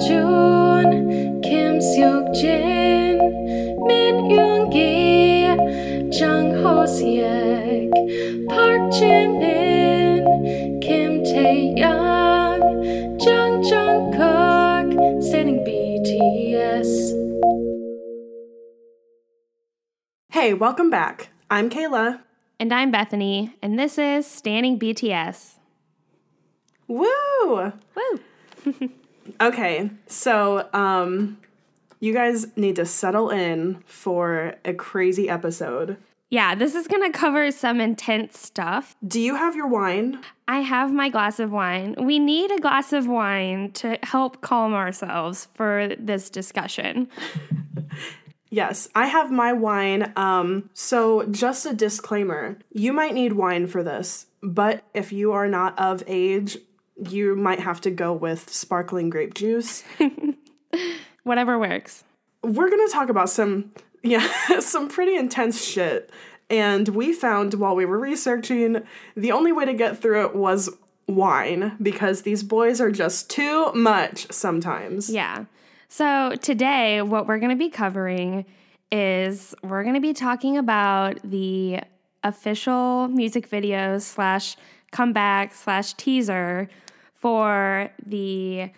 Jun, Kim Seok Jin, Min Yoon Gi, Jung Ho Seok, Park Ji Min, Kim Tae Hyung, Jung Jung Kook, Stanning BTS. Hey, welcome back. I'm Kayla. And I'm Bethany, and this is Stanning BTS. Woo! Woo! Okay, so um you guys need to settle in for a crazy episode. Yeah, this is gonna cover some intense stuff. Do you have your wine? I have my glass of wine. We need a glass of wine to help calm ourselves for this discussion. Yes, I have my wine. Um so just a disclaimer. You might need wine for this, but if you are not of age, you might have to go with sparkling grape juice. Whatever works. we're going to talk about some yeah some pretty intense shit and we found while we were researching the only way to get through it was wine because these boys are just too much sometimes Yeah. So today, what we're gonna be covering is we're gonna be talking about the official music video slash comeback slash teaser for the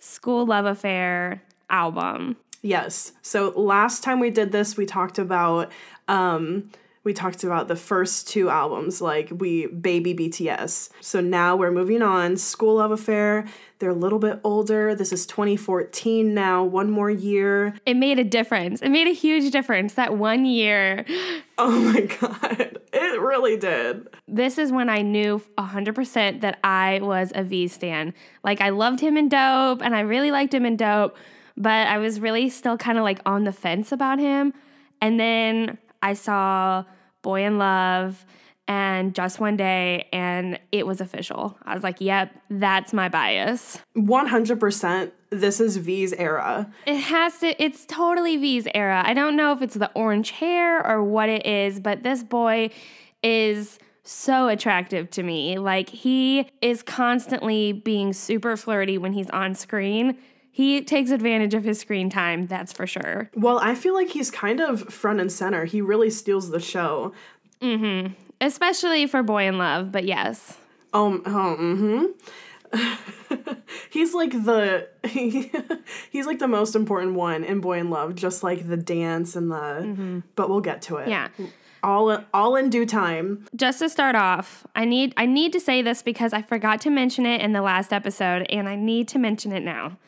Skool Luv Affair album. yes so last time we did this we talked about um we talked about the first two albums like we baby bts so now we're moving on skool luv affair they're a little bit older this is 2014 now one more year It made a difference. It made a huge difference that one year. Oh my god, it really did. This is when I knew 100% that I was a V stan. Like I loved him in Dope and I really liked him in Dope, but I was really still kind of like on the fence about him. And then I saw Boy in Luv and Just One Day and it was official. I was like, "Yep, that's my bias." 100% this is V's era. It has to, it's totally V's era. I don't know if it's the orange hair or what it is, but this boy is so attractive to me. Like, he is constantly being super flirty when he's on screen. He takes advantage of his screen time, that's for sure. Well, I feel like he's kind of front and center. He really steals the show. Mhm. Especially for Boy in Luv, but yes. Um, oh, mm-hmm. he's like the he's like the most important one in Boy in Luv, just like the dance and the but we'll get to it. Yeah. All all in due time. Just to start off, I need I need to say this because I forgot to mention it in the last episode and I need to mention it now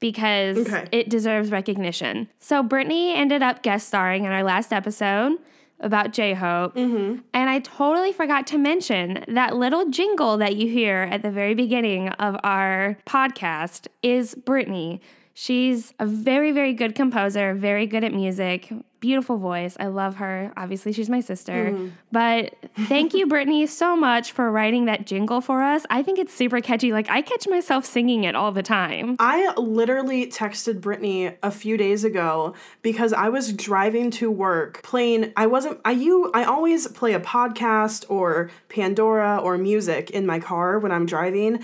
because Okay. it deserves recognition. So Brittany ended up guest starring in our last episode about J-Hope. Mm-hmm. And I totally forgot to mention that little jingle that you hear at the very beginning of our podcast is Brittany. She's a very, very good composer, very good at music, beautiful voice. I love her. Obviously, she's my sister. Mm-hmm. But thank you, Brittany, so much for writing that jingle for us. I think it's super catchy. Like, I catch myself singing it all the time. I literally texted Brittany a few days ago because I was driving to work playing I wasn't I you I always play a podcast or Pandora or music in my car when I'm driving.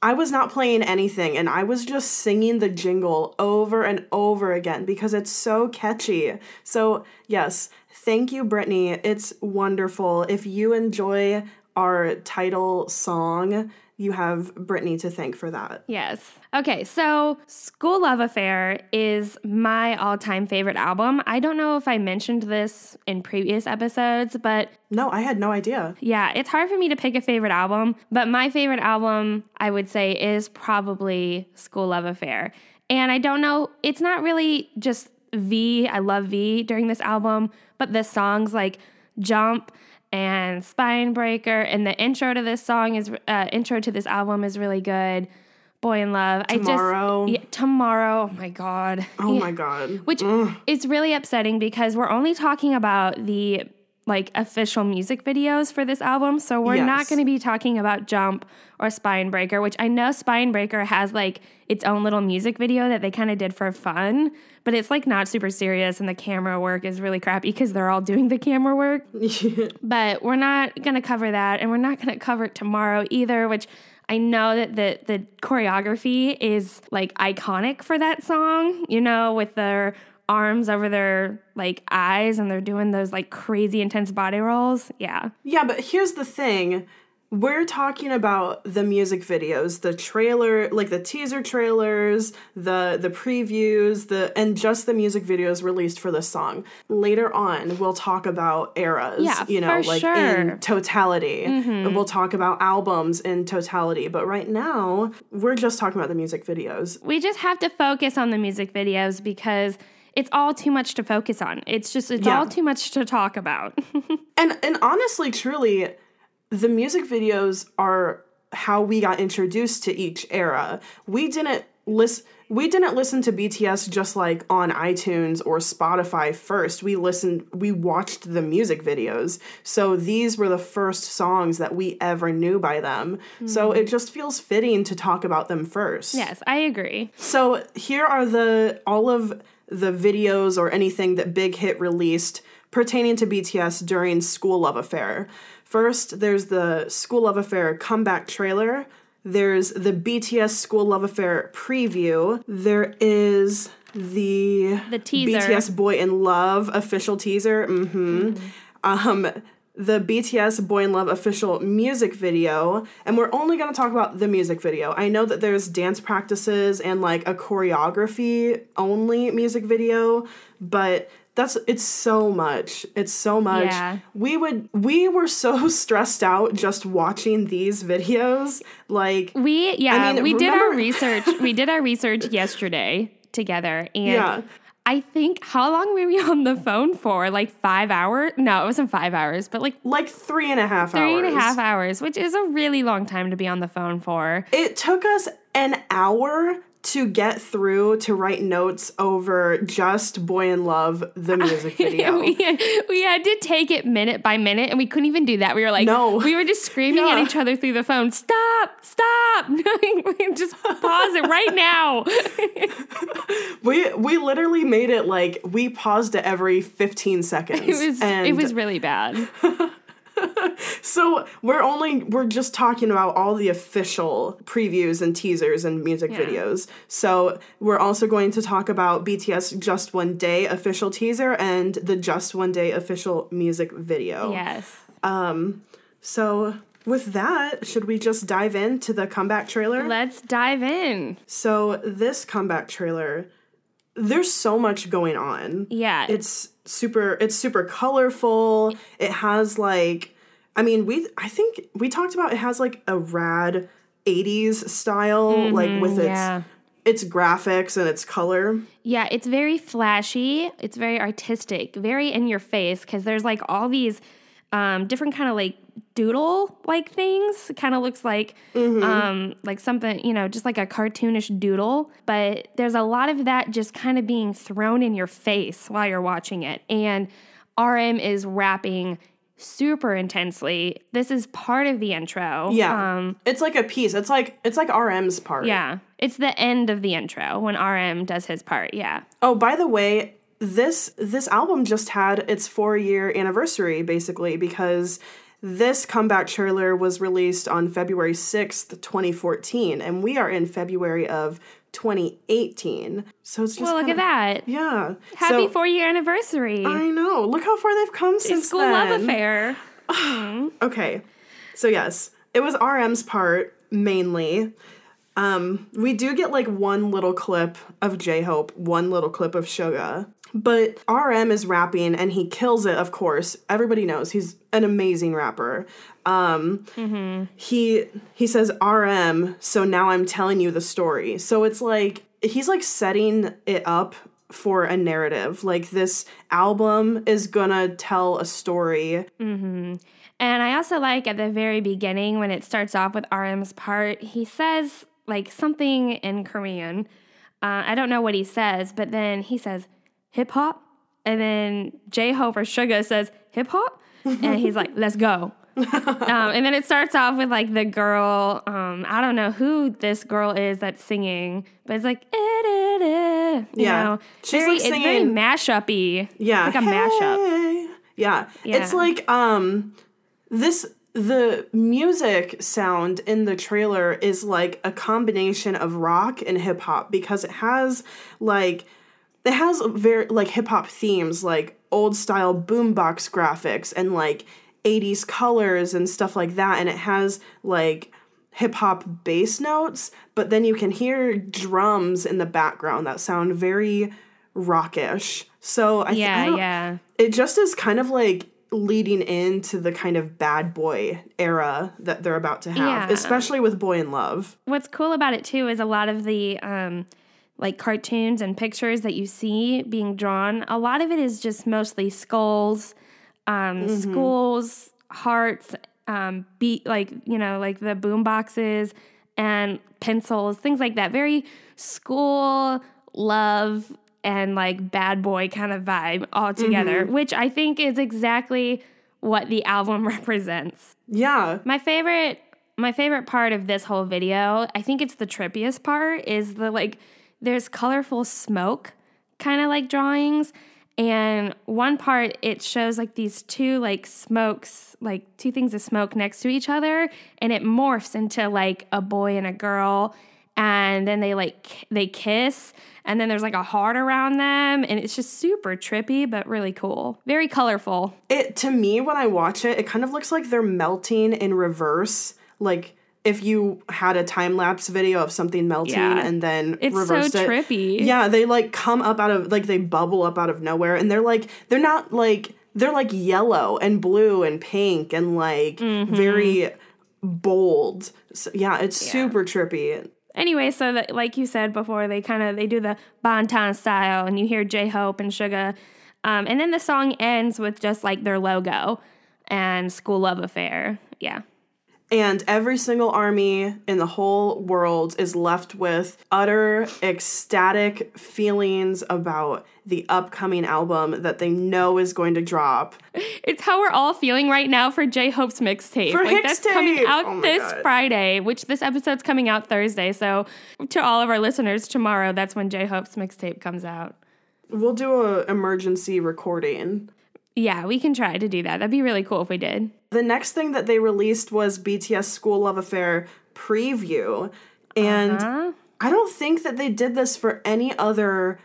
I was not playing anything and I was just singing the jingle over and over again because it's so catchy. So, yes, thank you Brittany. It's wonderful. If you enjoy our title song, you have Brittany to thank for that. Yes. Okay, so Skool Luv Affair is my all time favorite album. I don't know if I mentioned this in previous episodes, but No, I had no idea. yeah, it's hard for me to pick a favorite album, but my favorite album, I would say, is probably Skool Luv Affair. And I don't know, it's not really just V, I love V during this album, but the songs like Jump and Spinebreaker. And the intro to this song is uh, intro to this album is really good. Boy in Luv. Tomorrow. I just yeah, tomorrow. Oh my god. Oh Yeah. my god. Which is really upsetting because we're only talking about the like official music videos for this album. So we're not going to be talking about Jump or Spine Breaker, which I know Spine Breaker has like its own little music video that they kind of did for fun, but it's like not super serious and the camera work is really crappy because they're all doing the camera work. But we're not going to cover that and we're not going to cover it tomorrow either, which I know that the the choreography is like iconic for that song, you know, with their arms over their like eyes and they're doing those like crazy intense body rolls. Yeah. Yeah, but here's the thing. We're talking about the music videos, the trailer, like the teaser trailers, the the previews, the and just the music videos released for this song. Later on, we'll talk about eras, Yeah, you know, like sure. Mm-hmm. in totality. We'll talk about albums in totality, but right now, we're just talking about the music videos. We just have to focus on the music videos because it's all too much to focus on. It's just it's Yeah. all too much to talk about. And and honestly, truly, the music videos are how we got introduced to each era. We didn't listen we didn't listen to BTS just like on iTunes or Spotify first. We listened we watched the music videos. So these were the first songs that we ever knew by them. So mm. it just feels fitting to talk about them first. yes, I agree. So here are the all of the videos or anything that Big Hit released pertaining to BTS during Skool Luv Affair. First, there's the Skool Luv Affair comeback trailer. There's the BTS Skool Luv Affair preview. There is the The teaser. BTS Boy in Luv official teaser. Mm hmm. Um, the BTS Boy in Luv official music video, and we're only going to talk about the music video. I know that there's dance practices and like a choreography only music video, but that's it's so much. It's so much. Yeah. We would we were so stressed out just watching these videos. Like We yeah, I mean, we did our research. we did our research yesterday together and Yeah. I think how long were we on the phone for? Like five hours? No, it wasn't five hours, but like like three and a half three hours. and a half hours, which is a really long time to be on the phone for. It took us an hour to get through to write notes over just Boy in Luv, the music video. we, we had to take it minute by minute, and we couldn't even do that. We were like, No. we were just screaming at each other through the phone, "Stop! Stop! just pause it right now." we we literally made it like we paused it every 15 seconds. it was it was really bad. so we're only we're just talking about all the official previews and teasers and music Yeah. videos. So we're also going to talk about BTS Just One Day official teaser and the Just One Day official music video. Yes. Um so with that, should we just dive into the comeback trailer? Let's dive in. So this comeback trailer, there's so much going on. Yeah. It's super it's super colorful. It has like I mean, we I think we talked about it has like a rad 80s style like with its Mm-hmm, yeah. its graphics and its color. Yeah, it's very flashy. It's very artistic, very in your face because there's like all these um, different kind of like doodle like things. It kind of looks like um, like something you know, just like a cartoonish doodle. But there's a lot of that just kind of being thrown in your face while you're watching it, and RM is rapping super intensely. This is part of the intro. Yeah. Um, it's like a piece. It's like it's like RM's part. yeah. It's the end of the intro when RM does his part. Yeah. Oh, by the way, this this album just had its 4-year anniversary basically because this comeback trailer was released on February 6th, 2014, and we are in February of 2018. So it's just Well, look kinda- at that. Yeah. Happy So- four year anniversary. I know. Look how far they've come since School then. love affair. Okay. So yes, it was RM's part mainly. Um, we do get like one little clip of J Hope, one little clip of Suga. But RM is rapping and he kills it, of course. Everybody knows he's an amazing rapper. Um, he he says RM, so now I'm telling you the story. So it's like he's like setting it up for a narrative. Like this album is gonna tell a story And I also like at the very beginning when it starts off with RM's part, he says like something in Korean. Uh, I don't know what he says, but then he says hip hop. And then J Hope or Suga says hip hop. And he's like, let's go. um, and then it starts off with like the girl. Um, I don't know who this girl is that's singing, but it's like, eh, eh, eh, you Yeah. know, She's, very, like, it's very singing- mashup-y. Yeah. It's like a mashup. Hey. Yeah. It's like um this the music sound in the trailer is like a combination of rock and hip hop because it has like it has very like hip hop themes like old style boombox graphics and like 80s colors and stuff like that and it has like hip hop bass notes but then you can hear drums in the background that sound very rockish so I th- I Yeah, don't- yeah. it just is kind of like leading into the kind of bad boy era that they're about to have, Yeah. especially with Boy in Luv. What's cool about it too is a lot of the um, like cartoons and pictures that you see being drawn. A lot of it is just mostly skulls, um, skulls, hearts, um, beat like you know like the boom boxes and pencils, things like that. Very school love and like bad boy kind of vibe all together, which I think is exactly what the album represents. Yeah. My favorite my favorite part of this whole video, I think it's the trippiest part, is the like there's colorful smoke kind of like drawings. And one part it shows like these two like smokes, like two things of smoke next to each other, and it morphs into like a boy and a girl. And then they like they kiss, and then there's like a heart around them, and it's just super trippy but really cool. Very colorful. It to me when I watch it, it kind of looks like they're melting in reverse, like if you had a time lapse video of something melting Yeah. and then It's so reversed it. trippy. Yeah, they like come up out of like they bubble up out of nowhere and they're like they're not like they're like yellow and blue and pink and like Mm-hmm. very bold. So, yeah, it's super trippy. anyway, so that like you said before, they kind of they do the Bonton style, and you hear J Hope and Suga, um, and then the song ends with just like their logo and Skool Luv Affair. Yeah, And every single army in the whole world is left with utter ecstatic feelings about the upcoming album that they know is going to drop. it's how we're all feeling right now for J Hope's mixtape. For like that's coming out Oh this God. Friday, which this episode's coming out Thursday. So to all of our listeners, tomorrow that's when J Hope's mixtape comes out. We'll do a emergency recording. Yeah, we can try to do that. That'd be really cool if we did. The next thing that they released was BTS Skool Luv Affair preview. And Huh? I don't think that they did this for any other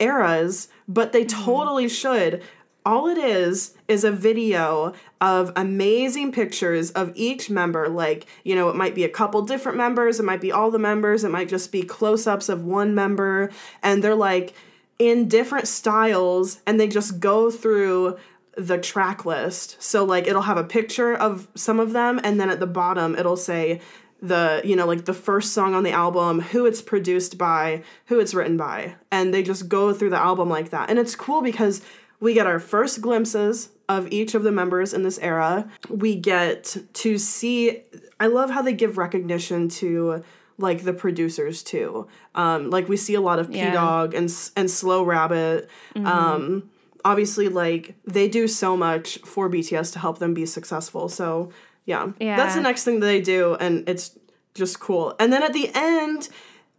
eras, but they mm-hmm. totally should. All it is is a video of amazing pictures of each member. Like, you know, it might be a couple different members, it might be all the members, it might just be close ups of one member. And they're like in different styles, and they just go through the track list. So, like, it'll have a picture of some of them, and then at the bottom, it'll say, the you know like the first song on the album who it's produced by who it's written by. And they just go through the album like that. And it's cool because we get our first glimpses of each of the members in this era. We get to see i love how they give recognition to like the producers too. Um like we see a lot of Yeah. Pdogg and and slow rabbit. Um obviously like they do so much for bts to help them be successful. So yeah, Yeah. that's the next thing that they do and it's just cool. And then at the end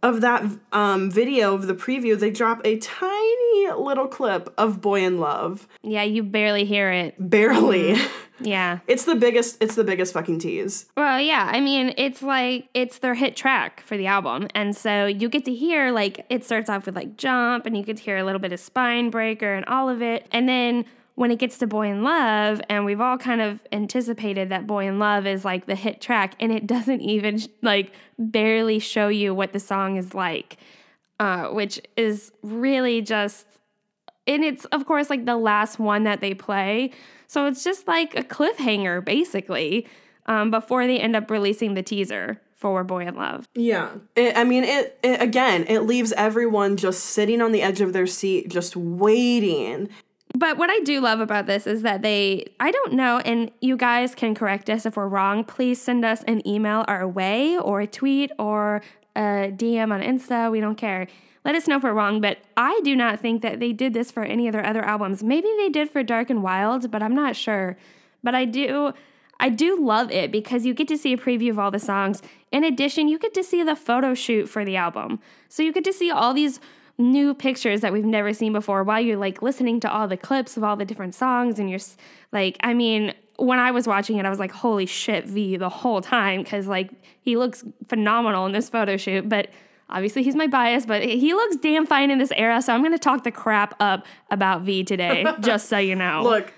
of that um, video of the preview they drop a tiny little clip of boy in luv. Yeah, you barely hear it. barely Yeah. it's the biggest it's the biggest fucking tease Well, yeah. I mean, it's like it's their hit track for the album. And so you get to hear like it starts off with like Jump and you get to hear a little bit of Spine Breaker and all of it. And then when it gets to Boy in Luv, and we've all kind of anticipated that Boy in Luv is like the hit track, and it doesn't even like barely show you what the song is like, uh, which is really just and it's of course like the last one that they play so it's just like a cliffhanger basically um, before they end up releasing the teaser for boy in luv. Yeah. It, i mean it, it again it leaves everyone just sitting on the edge of their seat just waiting. But what i do love about this is that they i don't know and you guys can correct us if we're wrong. Please send us an email our way or a tweet or a dm on insta. We don't care let us know if we're wrong but i do not think that they did this for any of their other albums maybe they did for dark and wild but i'm not sure but i do I do love it because you get to see a preview of all the songs. In addition, you get to see the photo shoot for the album. So you get to see all these new pictures that we've never seen before while you're like listening to all the clips of all the different songs and you're like I mean, when I was watching it, I was like, holy shit, V the whole time because like he looks phenomenal in this photo shoot. But obviously he's my bias, but he looks damn fine in this era. So I'm gonna talk the crap up about V today, just so you know. Look,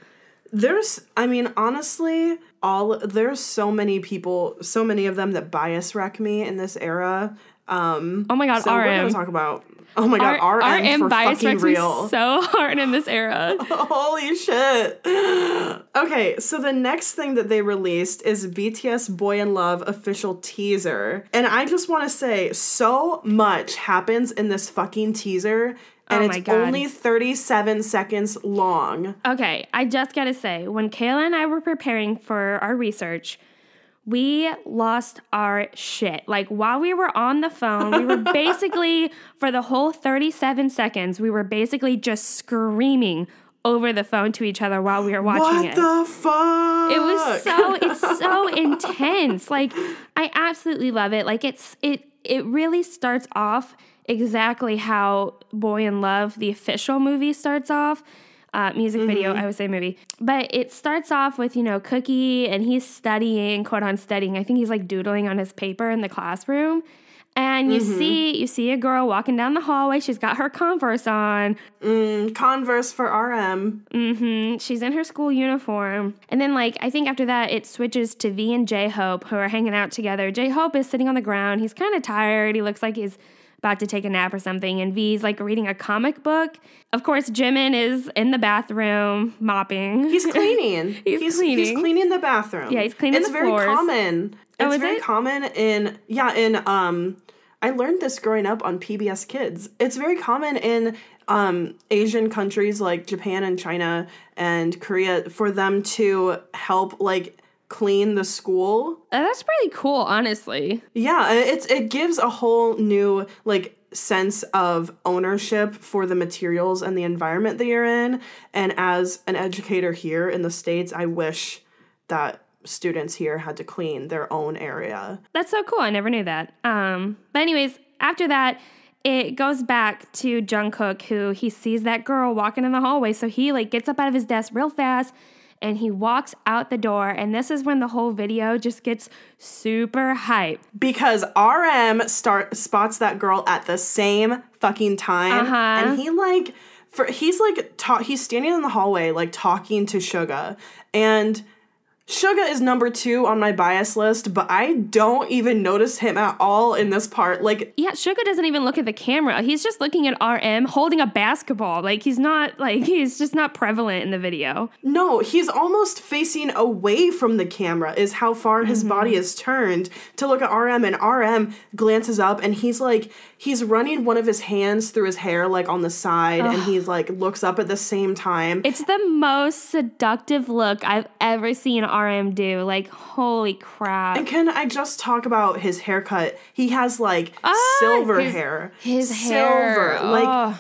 there's I mean, honestly, all there's so many people, so many of them that bias wreck me in this era. Um oh my god, so we're gonna talk about Oh my god, R- RM, for bias fucking real. so hard in this era. Holy shit. Okay, so the next thing that they released is BTS Boy in Luv official teaser. And I just want to say, so much happens in this fucking teaser. And Oh it's only 37 seconds long. Okay, I just gotta say, when Kayla and I were preparing for our research, we lost our shit. Like while we were on the phone, we were basically, for the whole 37 seconds, we were basically just screaming over the phone to each other while we were watching What it. the fuck? it was so it's so intense. Like I absolutely love it. Like it's it it really starts off exactly how Boy in Luv, the official movie, starts off. Uh, music video, I would say movie, but it starts off with you know Kookie and he's studying, quote on studying. I think he's like doodling on his paper in the classroom, and you see you see a girl walking down the hallway. She's got her Converse on, Converse for RM. Mm, hmm. She's in her school uniform. And then, like, I think after that, it switches to V and J Hope, who are hanging out together. J Hope is sitting on the ground. He's kind of tired. He looks like he's about to take a nap or something. And V's like reading a comic book. Of course, Jimin is in the bathroom mopping. He's cleaning. He's He's cleaning. cleaning the bathroom. Yeah, he's cleaning It's very floors. common. Oh, it's is very it? common in yeah in um. I learned this growing up on PBS Kids. It's very common in um, Asian countries like Japan and China and Korea for them to help like clean the school Uh, that's pretty cool, honestly. yeah, it's it gives a whole new like sense of ownership for the materials and the environment that you're in. And as an educator here in the States, I wish that students here had to clean their own area. That's so cool. I never knew that. Um, but anyways, after that, it goes back to Jungkook, who he sees that girl walking in the hallway. So he like gets up out of his desk real fast and he walks out the door. And this is when the whole video just gets super hype. Because RM start spots that girl at the same fucking time. Uh-huh. And he like for he's like ta- he's standing in the hallway like talking to Suga. And Suga is number two on my bias list, but I don't even notice him at all in this part. Like, Yeah, Suga doesn't even look at the camera. He's just looking at RM holding a basketball. Like he's not like he's just not prevalent in the video. no, he's almost facing away from the camera, is how far his mm-hmm. body is turned to look at RM. And RM glances up and he's like, he's running one of his hands through his hair, like on the side, and he's like, looks up at the same time. It's the most seductive look I've ever seen RM do. Like, holy crap. And can I just talk about his haircut? He has like Ah, silver his- hair. His silver. hair. Like oh.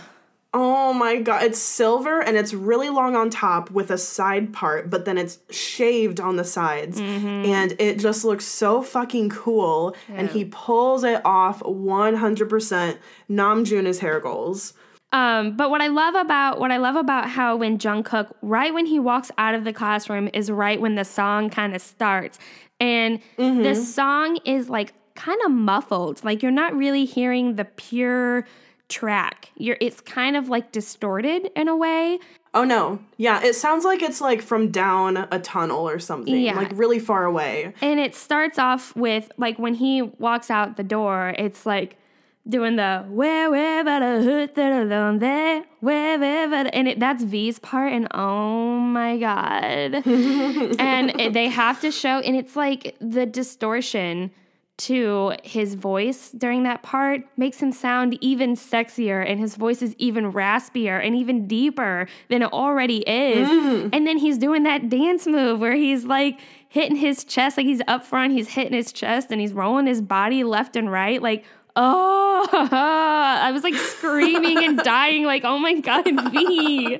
Oh my god, it's silver and it's really long on top with a side part, but then it's shaved on the sides. Mm-hmm. And it just looks so fucking cool. And he pulls it off 100%. Namjoon is hair goals. Um, but what I love about what I love about how when Jungkook, right when he walks out of the classroom, is right when the song kind of starts, and the song is like kind of muffled, like you're not really hearing the pure track. You're it's kind of like distorted in a way. Oh no. Yeah, it sounds like it's like from down a tunnel or something, Yeah. like really far away. And it starts off with like when he walks out the door, it's like doing the where where but a hood that alone there where where but and it, that's V's part and oh my god. and it- they have to show and it's like the distortion to his voice during that part makes him sound even sexier and his voice is even raspier and even deeper than it already is. Mm. And then he's doing that dance move where he's like hitting his chest, like he's up front, he's hitting his chest and he's rolling his body left and right. Like, oh, I was like screaming and dying, like, oh my God, V.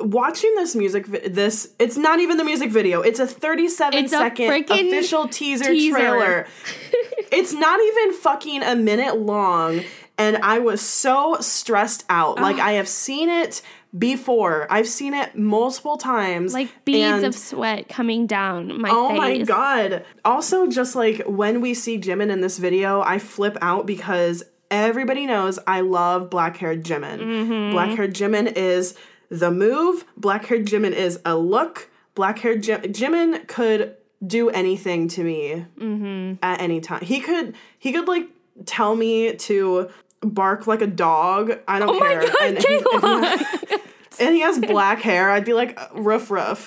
Watching this music, vi- this it's not even the music video. It's a thirty-seven It's a second official teaser, teaser. trailer. it's not even fucking a minute long, and I was so stressed out. Like I have seen it before. I've seen it multiple times. Like beads of sweat coming down my Oh face. my god. Also, just like when we see Jimin in this video, I flip out because everybody knows I love black haired Jimin. Mm-hmm. Black haired Jimin is the move, black haired Jimin is a look. Black haired Jim- Jimin could do anything to me Mm-hmm. at any time. He could, he could like tell me to bark like a dog. I don't Oh care. God, and, he, and, he, Kayla. and he has black hair. I'd be like, ruff, ruff.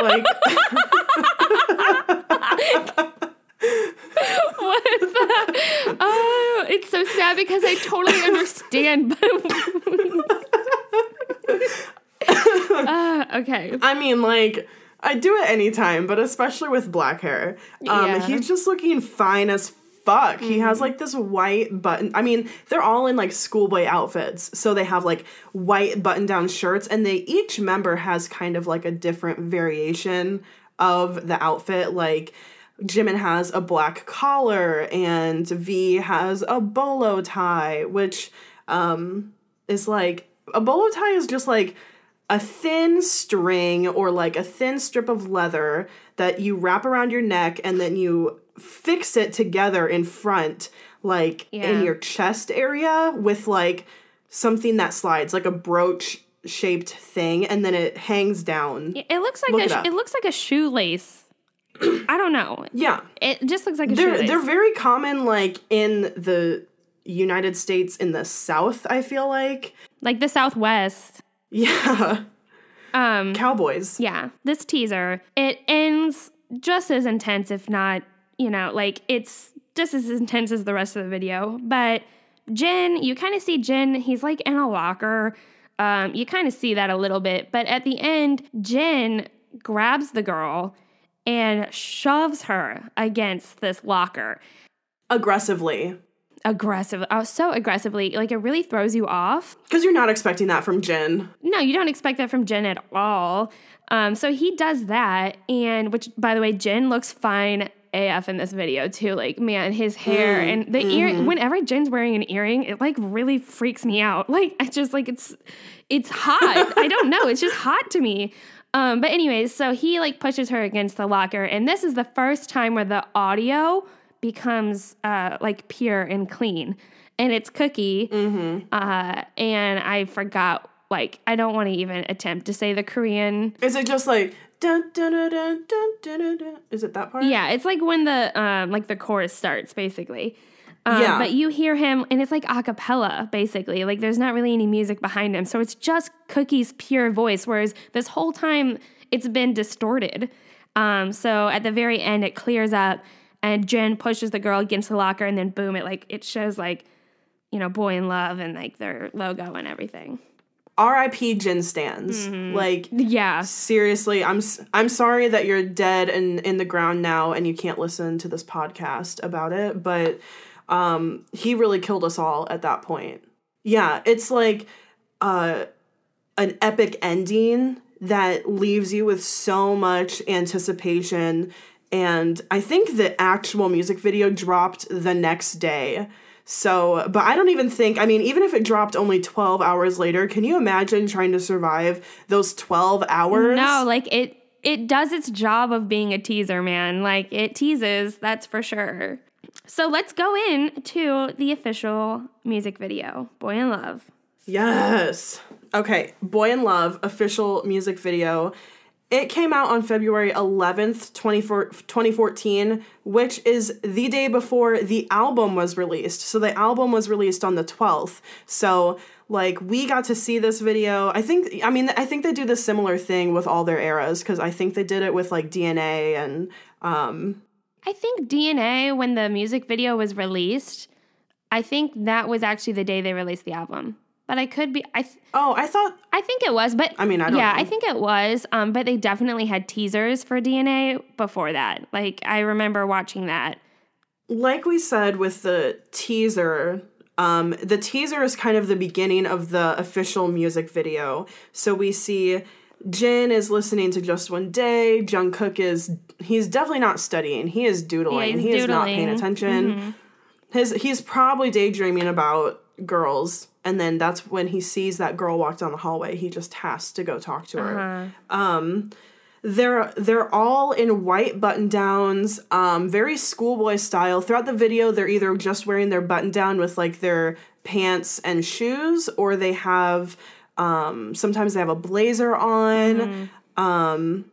like, What the? Oh, it's so sad because I totally understand. uh, okay. I mean, like, I do it anytime, but especially with black hair. Um, Yeah. He's just looking fine as fuck. He has like this white button. I mean, they're all in like schoolboy outfits. So they have like white button down shirts, and they each member has kind of like a different variation of the outfit. Like, Jimin has a black collar, and V has a bolo tie, which um, is like a bolo tie is just like a thin string or like a thin strip of leather that you wrap around your neck and then you fix it together in front like Yeah. in your chest area with like something that slides like a brooch shaped thing and then it hangs down It looks like Look a it it looks like a shoelace. I don't know. yeah It just looks like a they're shoelace. they're very common like in the united states in the south i feel like like the Southwest. yeah Um, cowboys yeah, this teaser it ends just as intense, if not, you know, like it's just as intense as the rest of the video. But Jin, you kind of see Jin. He's like in a locker. Um, you kind of see that a little bit, but at the end, Jin grabs the girl and shoves her against this locker. aggressively Aggressive, oh, so aggressively, like it really throws you off. because you're not expecting that from Jin. No, you don't expect that from Jin at all. Um, so he does that, and which, by the way, Jin looks fine AF in this video too. Like, man, his hair and the ear. Whenever Jin's wearing an earring, it like really freaks me out. Like, I just like it's, it's hot. I don't know. It's just hot to me. Um, but anyways, so he like pushes her against the locker, and this is the first time where the audio becomes uh, like pure and clean, and it's Kookie. Uh, and I forgot. Like, I don't want to even attempt to say the Korean. Is it just like dun dun dun dun dun dun dun? dun? Is it that part? Yeah, it's like when the um like the chorus starts, basically. Um, Yeah. But you hear him, and it's like a cappella, basically. Like there's not really any music behind him, so it's just Kookie's pure voice. Whereas this whole time, it's been distorted. Um, so at the very end, it clears up, and Jin pushes the girl against the locker, and then boom, it like it shows like, you know, boy in luv and like their logo and everything. R.I.P. Jin stands. Mm-hmm. Like Yeah. seriously, I'm I'm sorry that you're dead and in the ground now, and you can't listen to this podcast about it. But um, he really killed us all at that point. Yeah, it's like uh, an epic ending that leaves you with so much anticipation. And I think the actual music video dropped the next day. So, but I don't even think, I mean, even if it dropped only 12 hours later, can you imagine trying to survive those 12 hours? No, like it it does its job of being a teaser, man. Like it teases, that's for sure. So let's go in to the official music video, Boy in Luv. Yes. Okay, Boy in Luv official music video. It came out on February 11th, 24 2014, which is the day before the album was released. So the album was released on the 12th. So like we got to see this video. I think I mean I think they do the similar thing with all their eras cuz I think they did it with like DNA and um I think DNA when the music video was released, I think that was actually the day they released the album. But I could be I th- oh, I thought I think it was, but I mean, I don't yeah, know. I think it was. Um, but they definitely had teasers for DNA before that. Like I remember watching that. like we said with the teaser, um, the teaser is kind of the beginning of the official music video. So we see Jin is listening to Just One Day. Jungkook is he's definitely not studying. He is doodling. Yeah, he is not paying doodling. attention. His he's probably daydreaming about girls and then that's when he sees that girl walk down the hallway he just has to go talk to her. Um they're they're all in white button downs um very schoolboy style. Throughout the video they're either just wearing their button down with like their pants and shoes or they have um sometimes they have a blazer on. Um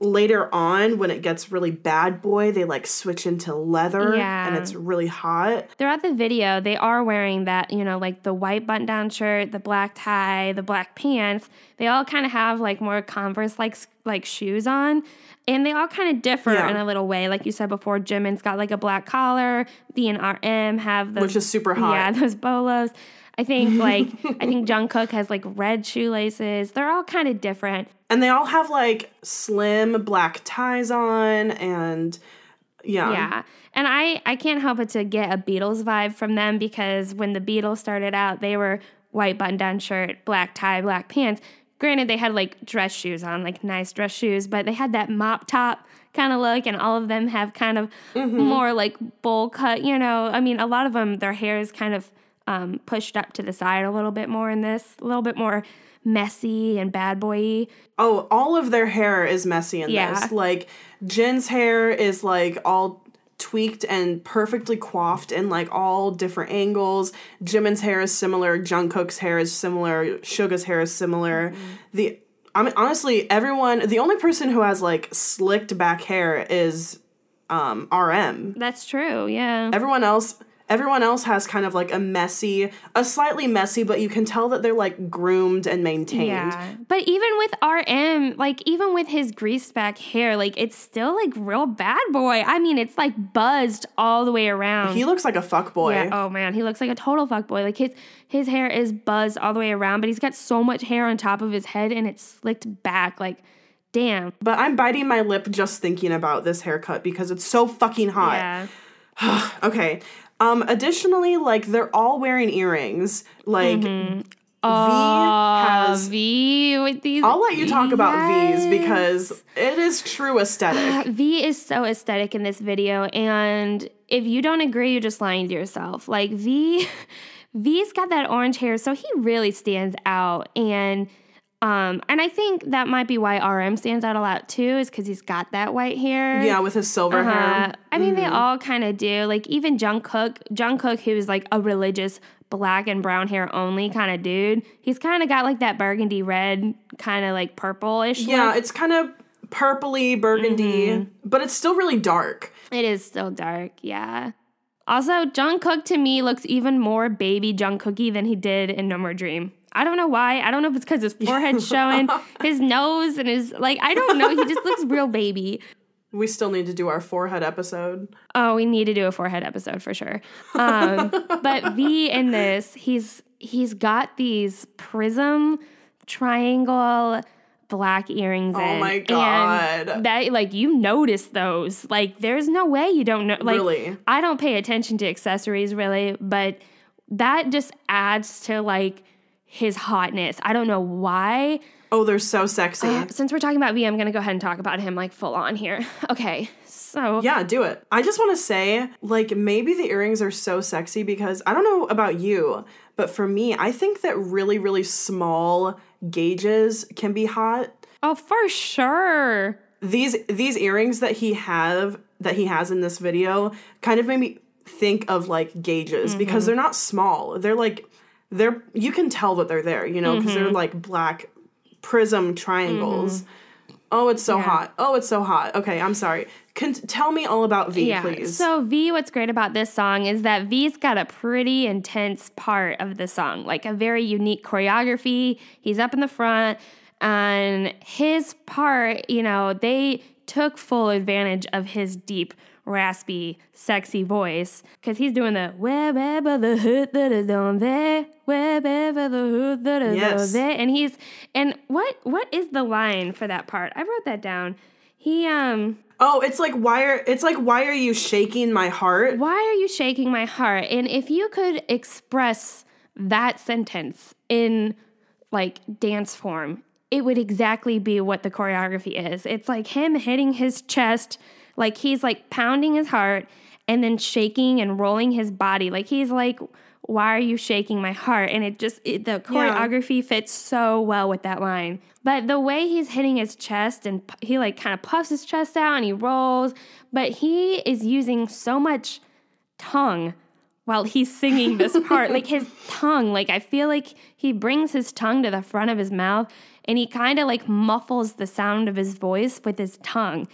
later on when it gets really bad boy they like switch into leather Yeah. and it's really hot Throughout the video, they are wearing that, you know, like the white button down shirt, the black tie, the black pants. They all kind of have like more Converse like like shoes on. And they all kind of differ Yeah. in a little way. Like you said before, Jimin's got like a black collar. V and RM have those Which is super hot. Yeah, those bolos. I think like I think Jungkook has like red shoelaces. They're all kind of different. and they all have like slim black ties on and yeah Yeah. And I I can't help but to get a Beatles vibe from them because when the Beatles started out, they were white button down shirt, black tie, black pants. Granted, they had like dress shoes on, like nice dress shoes, but they had that mop top kind of look, and all of them have kind of mm-hmm. more like bowl cut. You know, I mean, a lot of them, their hair is kind of um, pushed up to the side a little bit more in this, a little bit more messy and bad boy oh all of their hair is messy in Yeah. this like jin's hair is like all tweaked and perfectly coiffed in like all different angles jimin's hair is similar jungkook's hair is similar suga's hair is similar Mm-hmm. the i mean honestly everyone the only person who has like slicked back hair is um rm That's true. Yeah. everyone else everyone else has kind of like a messy a slightly messy but you can tell that they're like groomed and maintained Yeah. But even with RM, like even with his greased back hair, like it's still like real bad boy. I mean, it's like buzzed all the way around. he looks like a fuck boy yeah. Oh man, he looks like a total fuck boy. Like his his hair is buzzed all the way around, but he's got so much hair on top of his head and it's slicked back. Like, damn. but i'm biting my lip just thinking about this haircut because it's so fucking hot Yeah. okay um additionally like they're all wearing earrings like Mm-hmm. v has V with these. i'll let you talk about v's because it is true aesthetic V is so aesthetic in this video, and if you don't agree, you're just lying to yourself. Like V, V's got that orange hair, so he really stands out, and um, and I think that might be why RM stands out a lot too, is because he's got that white hair. yeah with his silver Uh, hair I mean, they all kind of do. Like even Jungkook, Jungkook, who's like a religious black and brown hair only kind of dude. He's kind of got like that burgundy red, kind of like purplish. yeah look. it's kind of purpley burgundy Mm-hmm. but it's still really dark It is still dark, yeah. Also, Jungkook to me looks even more baby Jungkooky than he did in No More Dream. I don't know why. I don't know if it's because his forehead's showing, his nose, and his like. I don't know. He just looks real baby. we still need to do our forehead episode Oh, we need to do a forehead episode for sure. Um, but V in this, he's he's got these prism triangle black earrings. Oh in, my and God. that like you notice those. Like, there's no way you don't know. Like, Really? I don't pay attention to accessories really, but that just adds to like his hotness. I don't know why. oh they're so sexy uh, Since we're talking about V, I'm gonna go ahead and talk about him like full on here. Okay, so Yeah, do it. I just want to say, like, maybe the earrings are so sexy because I don't know about you, but for me, I think that really, really small gauges can be hot. oh for sure. These these earrings that he have that he has in this video kind of made me think of like gauges because mm-hmm. they're not small. They're like they're you can tell that they're there, you know, because they're mm-hmm. like black prism triangles. Mm-hmm. Oh, it's so hot. Oh, it's so hot. Okay, I'm sorry. Can tell me all about V, please. So V, what's great about this song is that V's got a pretty intense part of the song, like a very unique choreography. He's up in the front, and his part, you know, they took full advantage of his deep, raspy, sexy voice because he's doing the wherever the hood that is on there, wherever the hood that is Yes. on there, and he's and what what is the line for that part? I wrote that down. He um Oh, it's like why are it's like why are you shaking my heart? why are you shaking my heart? And if you could express that sentence in like dance form, it would exactly be what the choreography is. It's like him hitting his chest, like he's like pounding his heart and then shaking and rolling his body. Like he's like why are you shaking my heart? And it just, it, the choreography fits so well with that line. But the way he's hitting his chest and he like kind of puffs his chest out and he rolls, but he is using so much tongue while he's singing this part. like his tongue, like I feel like he brings his tongue to the front of his mouth and he kind of like muffles the sound of his voice with his tongue.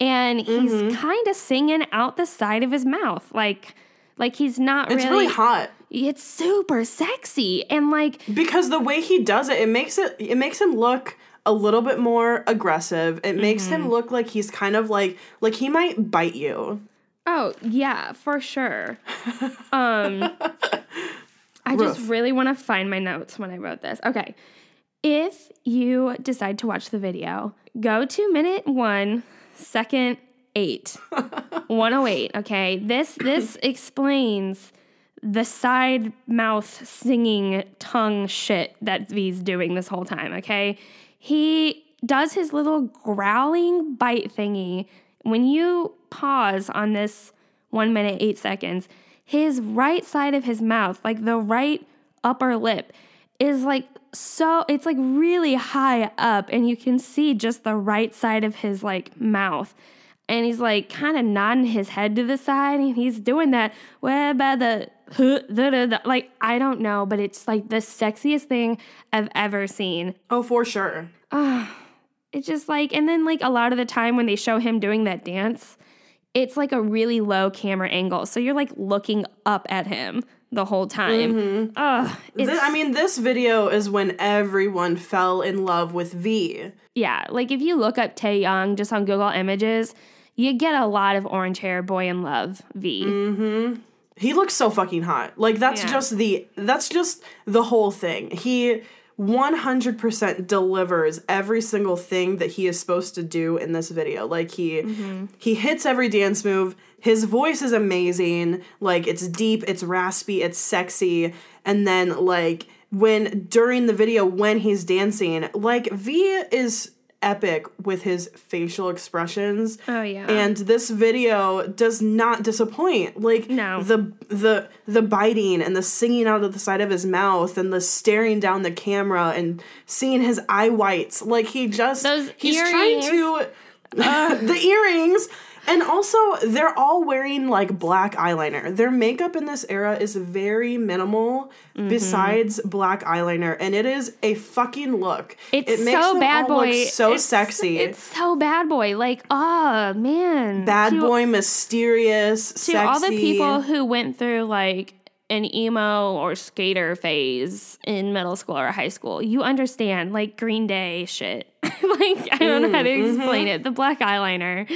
And he's Mm-hmm. kind of singing out the side of his mouth. Like, like he's not It's really, really hot. it's super sexy and like because the way he does it it makes it it makes him look a little bit more aggressive it makes Mm-hmm. him look like he's kind of like like he might bite you oh yeah for sure um i just really want to find my notes when i wrote this okay if you decide to watch the video go to minute one second eight 108 okay this this explains the side mouth singing tongue shit that V's doing this whole time, okay? He does his little growling bite thingy. When you pause on this one minute, eight seconds, his right side of his mouth, like the right upper lip, is like so, it's like really high up, and you can see just the right side of his like mouth and he's like kind of nodding his head to the side and he's doing that where by the like I don't know, but it's like the sexiest thing I've ever seen. oh for sure ah, It's just like and then like a lot of the time when they show him doing that dance, it's like a really low camera angle. So you're like looking up at him the whole time. Mm-hmm. Ugh, it's, Thi- i mean this video is when everyone fell in love with v yeah, like if you look up Tae Hyung just on Google Images, you get a lot of orange hair boy in luv V. Mm-hmm. he looks so fucking hot like that's Yeah. just the that's just the whole thing he 100% delivers every single thing that he is supposed to do in this video. Like he mm-hmm. he hits every dance move. His voice is amazing. Like it's deep it's raspy it's sexy. And then like when during the video when he's dancing like v is epic with his facial expressions Oh, yeah. and this video does not disappoint like No. the the the biting and the singing out of the side of his mouth and the staring down the camera and seeing his eye whites like he just Those he's trying to uh, the earrings and also they're all wearing like black eyeliner their makeup in this era is very minimal Mm-hmm. besides black eyeliner and it is a fucking look It's it makes so them bad all boy. look so It's- sexy It's so bad boy. Like, oh man. bad To- boy mysterious To sexy. all the people who went through like an emo or skater phase in middle school or high school, you understand like Green Day shit. like, I don't know how to Mm, explain mm-hmm. it. The black eyeliner.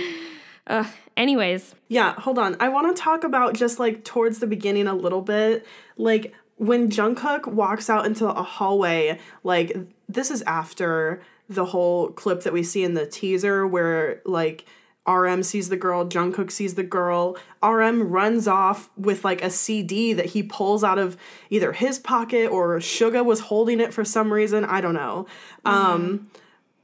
Ugh. Anyways, Yeah, hold on. I want to talk about just like towards the beginning a little bit. Like when Jungkook walks out into a hallway, like this is after the whole clip that we see in the teaser where like RM sees the girl, Jungkook sees the girl. RM runs off with like a CD that he pulls out of either his pocket or Suga was holding it for some reason. I don't know. Um,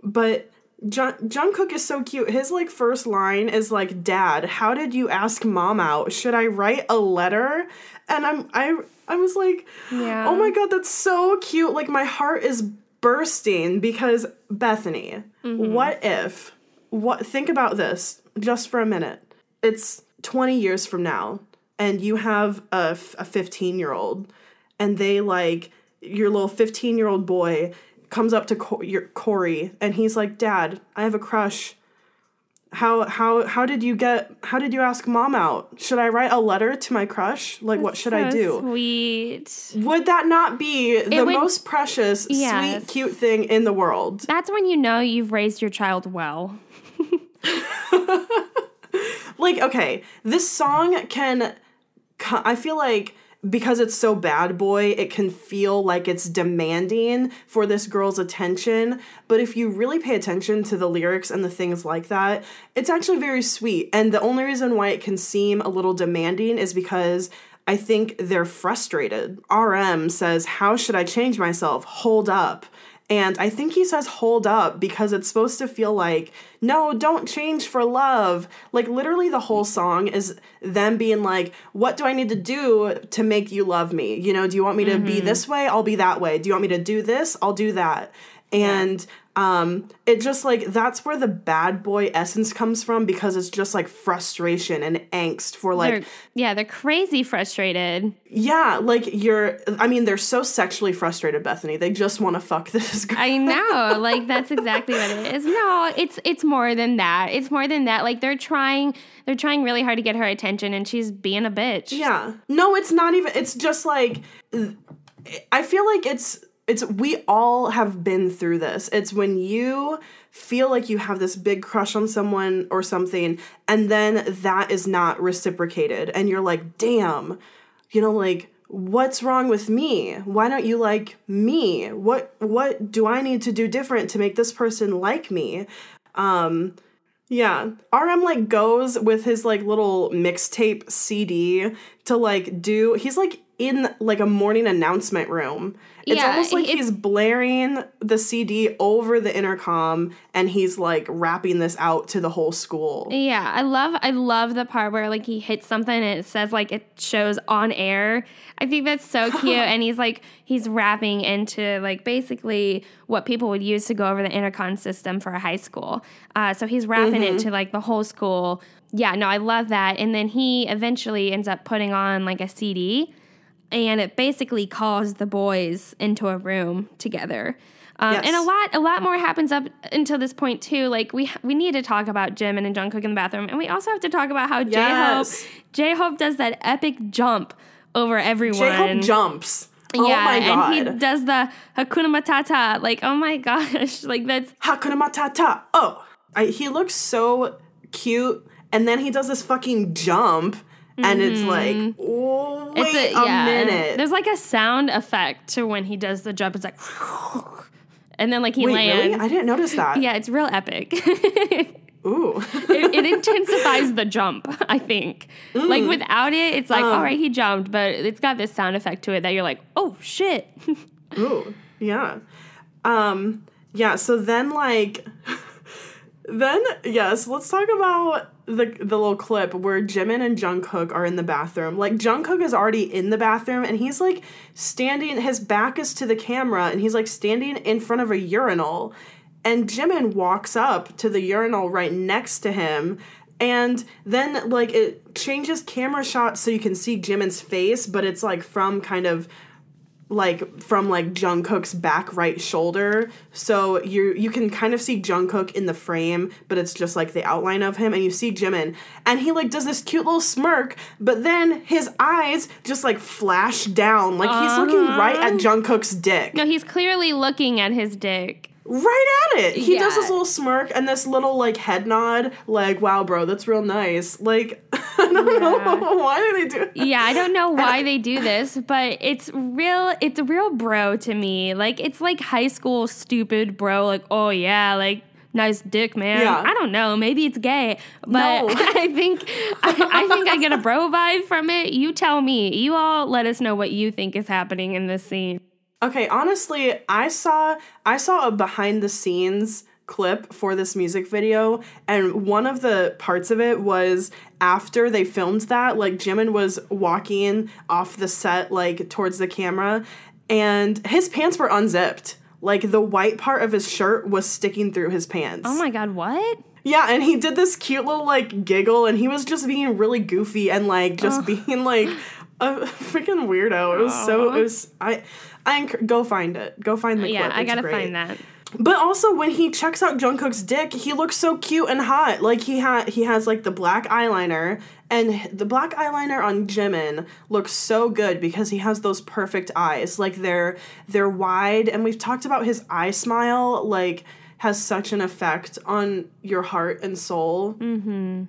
but Jung- Jungkook is so cute. His like first line is like, "Dad, how did you ask mom out? Should I write a letter?" And I'm I I was like, Yeah. "Oh my god, that's so cute." Like my heart is bursting because Bethany, mm-hmm. what if what think about this just for a minute. It's 20 years from now and you have a a 15-year-old and they like your little 15-year-old boy comes up to Co- your Corey and he's like, "Dad, I have a crush. How how how did you get how did you ask mom out? Should I write a letter to my crush? Like what should I do?" Sweet. Would that not be the would- most precious, Yes. sweet, cute thing in the world? That's when you know you've raised your child well. like okay this song can i feel like because it's so bad boy it can feel like it's demanding for this girl's attention but if you really pay attention to the lyrics and the things like that it's actually very sweet and the only reason why it can seem a little demanding is because I think they're frustrated. RM says, How should I change myself? Hold up. And I think he says hold up because it's supposed to feel like, no, don't change for love. Like literally the whole song is them being like, what do I need to do to make you love me? You know, do you want me to be mm-hmm. this way? I'll be that way. Do you want me to do this? I'll do that. And um it just like that's where the bad boy essence comes from because it's just like frustration and angst for like They're, yeah, they're crazy frustrated. yeah, like you're I mean they're so sexually frustrated Bethany. They just want to fuck this guy. I know, like that's exactly what it is. No, it's it's more than that. It's more than that. Like they're trying, they're trying really hard to get her attention, and she's being a bitch. Yeah. No, it's not even it's just like I feel like it's it's we all have been through this. It's when you feel like you have this big crush on someone or something and then that is not reciprocated and you're like, "Damn." You know like what's wrong with me? Why don't you like me? What what do I need to do different to make this person like me? Um yeah. RM like goes with his like little mixtape CD to like do he's like in like a morning announcement room. It's Yeah, almost like it's- he's blaring the CD over the intercom and he's like rapping this out to the whole school. Yeah, I love I love the part where like he hits something and it says like it shows on air. I think that's so cute and he's like he's rapping into like basically what people would use to go over the intercom system for a high school. Uh, so he's rapping it to like the whole school. Yeah, no, I love that. And then he eventually ends up putting on like a CD and it basically calls the boys into a room together. Um, Yes. And a lot, a lot more happens up until this point too. Like we we need to talk about Jimin and Jungkook in the bathroom, and we also have to talk about how J Hope J Hope does that epic jump over everyone. J-Hope jumps. oh yeah, my god. and he does the Hakuna Matata. Like, oh my gosh, like that's Hakuna Matata. Oh, I, he looks so cute, and then he does this fucking jump, and it's like, oh, wait Mm-hmm. it's a, yeah. minute. There's like a sound effect to when he does the jump. It's like, and then like he Wait, lands. really? I didn't notice that. Yeah, it's real epic. Ooh. it, it intensifies the jump, I think. Like without it, it's like, all right, he jumped, but it's got this sound effect to it that you're like, oh shit. Ooh. Yeah. Um. Yeah. So then, like, then yes, let's talk about the the little clip where Jimin and Jungkook are in the bathroom. Like Jungkook is already in the bathroom, and he's like standing. His back is to the camera, and he's like standing in front of a urinal. And Jimin walks up to the urinal right next to him. And then, like, it changes camera shots so you can see Jimin's face, but it's like from kind of like from like Jungkook's back right shoulder. So you you can kind of see Jungkook in the frame, but it's just like the outline of him and you see Jimin and he like does this cute little smirk, but then his eyes just like flash down like he's looking right at uh-huh. Jungkook's dick. no, he's clearly looking at his dick. Right at it. He does this little smirk and this little like head nod like wow bro, that's real nice. Like I don't know why do they do it? Yeah, I don't know why they do this, but it's real it's a real bro to me. Like it's like high school stupid bro, like, oh yeah, like nice dick, man. Yeah. I don't know, maybe it's gay. But No. I think I, I think I get a bro vibe from it. You tell me. You all let us know what you think is happening in this scene. Okay, honestly, I saw I saw a behind the scenes clip for this music video and one of the parts of it was after they filmed that like Jimin was walking off the set like towards the camera and his pants were unzipped like the white part of his shirt was sticking through his pants Oh my god, what? yeah, and he did this cute little like giggle, and he was just being really goofy and like just being like a freaking weirdo. It was so it was I I enc- go find it. Go find the clip. Yeah. I It's gotta great. find that. But also when he checks out Jungkook's dick, he looks so cute and hot. Like he had he has like the black eyeliner and the black eyeliner on Jimin looks so good because he has those perfect eyes. Like they're they're wide and we've talked about his eye smile like has such an effect on your heart and soul. Mm.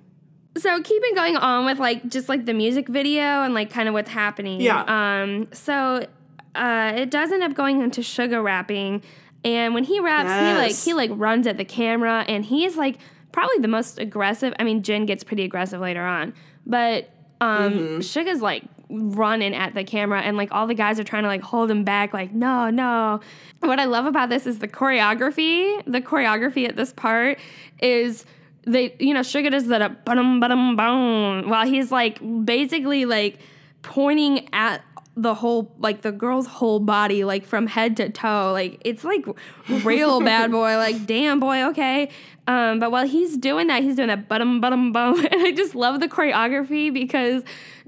so keeping going on with like just like the music video and like kind of what's happening. Yeah. Um. So, uh, it does end up going into Suga rapping, and when he raps, he like he like runs at the camera, and he's like probably the most aggressive. I mean, Jin gets pretty aggressive later on, but um, Mm-hmm. Suga's like running at the camera and like all the guys are trying to like hold him back like no no what i love about this is the choreography the choreography at this part is they you know Suga does that bum bum bum while he's like basically like pointing at the whole like the girl's whole body like from head to toe like it's like real bad boy like damn boy okay. Um but while he's doing that he's doing that bum bum bum and i just love the choreography because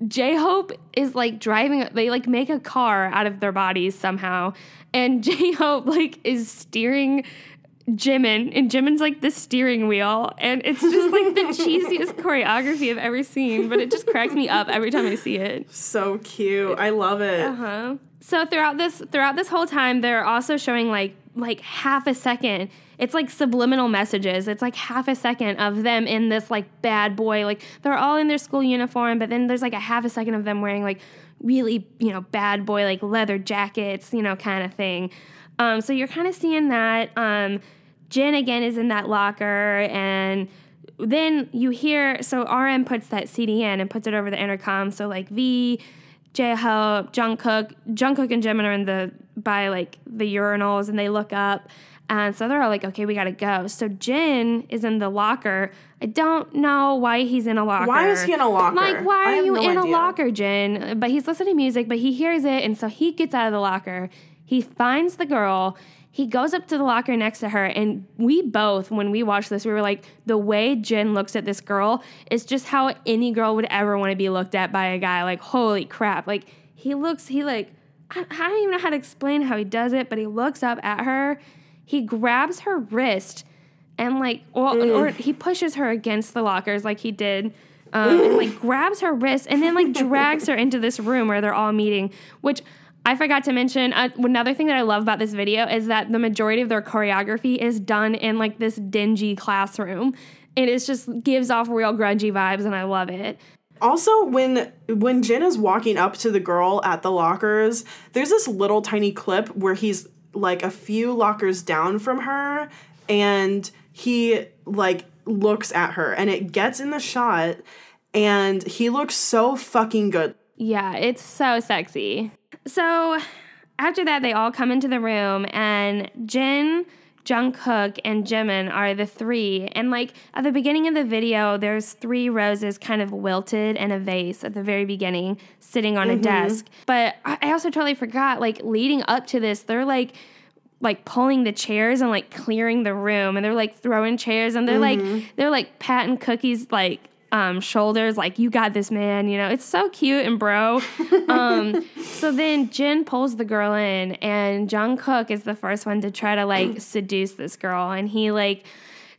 j-hope is like driving they like make a car out of their bodies somehow. And j-hope like is steering Jimin, and Jimin's like the steering wheel, and it's just like the cheesiest choreography I've ever seen, but it just cracks me up every time I see it. So cute. I love it. Uh-huh. So throughout this throughout this whole time, they're also showing like like half a second. It's like subliminal messages. It's like half a second of them in this like bad boy, like they're all in their school uniform, but then there's like a half a second of them wearing like really, you know, bad boy like leather jackets, you know, kind of thing. Um, so you're kind of seeing that. Um, Jin again is in that locker, and then you hear so RM puts that CD in and puts it over the intercom. So like V, J Hope, Jungkook, Jungkook and Jimin are in the by like the urinals, and they look up. And so they're all like, okay, we gotta go. So Jin is in the locker. I don't know why he's in a locker. Why is he in a locker? Like, why are you no in a locker, Jin? But he's listening to music, but he hears it, and so he gets out of the locker. He finds the girl. He goes up to the locker next to her, and we both, when we watched this, we were like, the way Jin looks at this girl is just how any girl would ever want to be looked at by a guy. Like, holy crap. Like, he looks, he like, I, I don't even know how to explain how he does it, but he looks up at her. He grabs her wrist and like or, or he pushes her against the lockers like he did um, and like grabs her wrist and then like drags her into this room where they're all meeting which i forgot to mention uh, another thing that i love about this video is that the majority of their choreography is done in like this dingy classroom And it just gives off real grungy vibes and i love it Also, when when Jin is walking up to the girl at the lockers, there's this little tiny clip where he's like a few lockers down from her and he like looks at her and it gets in the shot and he looks so fucking good. Yeah, it's so sexy. So after that, they all come into the room, and Jin, Jungkook, and Jimin are the three. And like at the beginning of the video, there's three roses kind of wilted in a vase at the very beginning, sitting on a mm-hmm. desk. But I also totally forgot, like leading up to this, they're like like pulling the chairs and like clearing the room and they're like throwing chairs and they're like mm-hmm. they're like patting Kookie's like um shoulders like you got this man you know? It's so cute and bro. Um so then Jin pulls the girl in and Jungkook is the first one to try to like seduce this girl and he like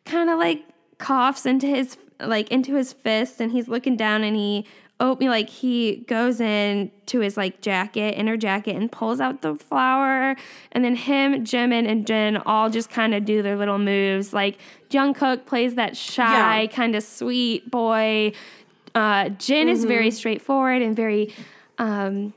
kind of like coughs into his like into his fist and he's looking down and he like he goes in to his like jacket inner jacket and pulls out the flower and then him Jimin and Jin all just kind of do their little moves like Jungkook plays that shy Yeah. kind of sweet boy uh Jin is very straightforward and very um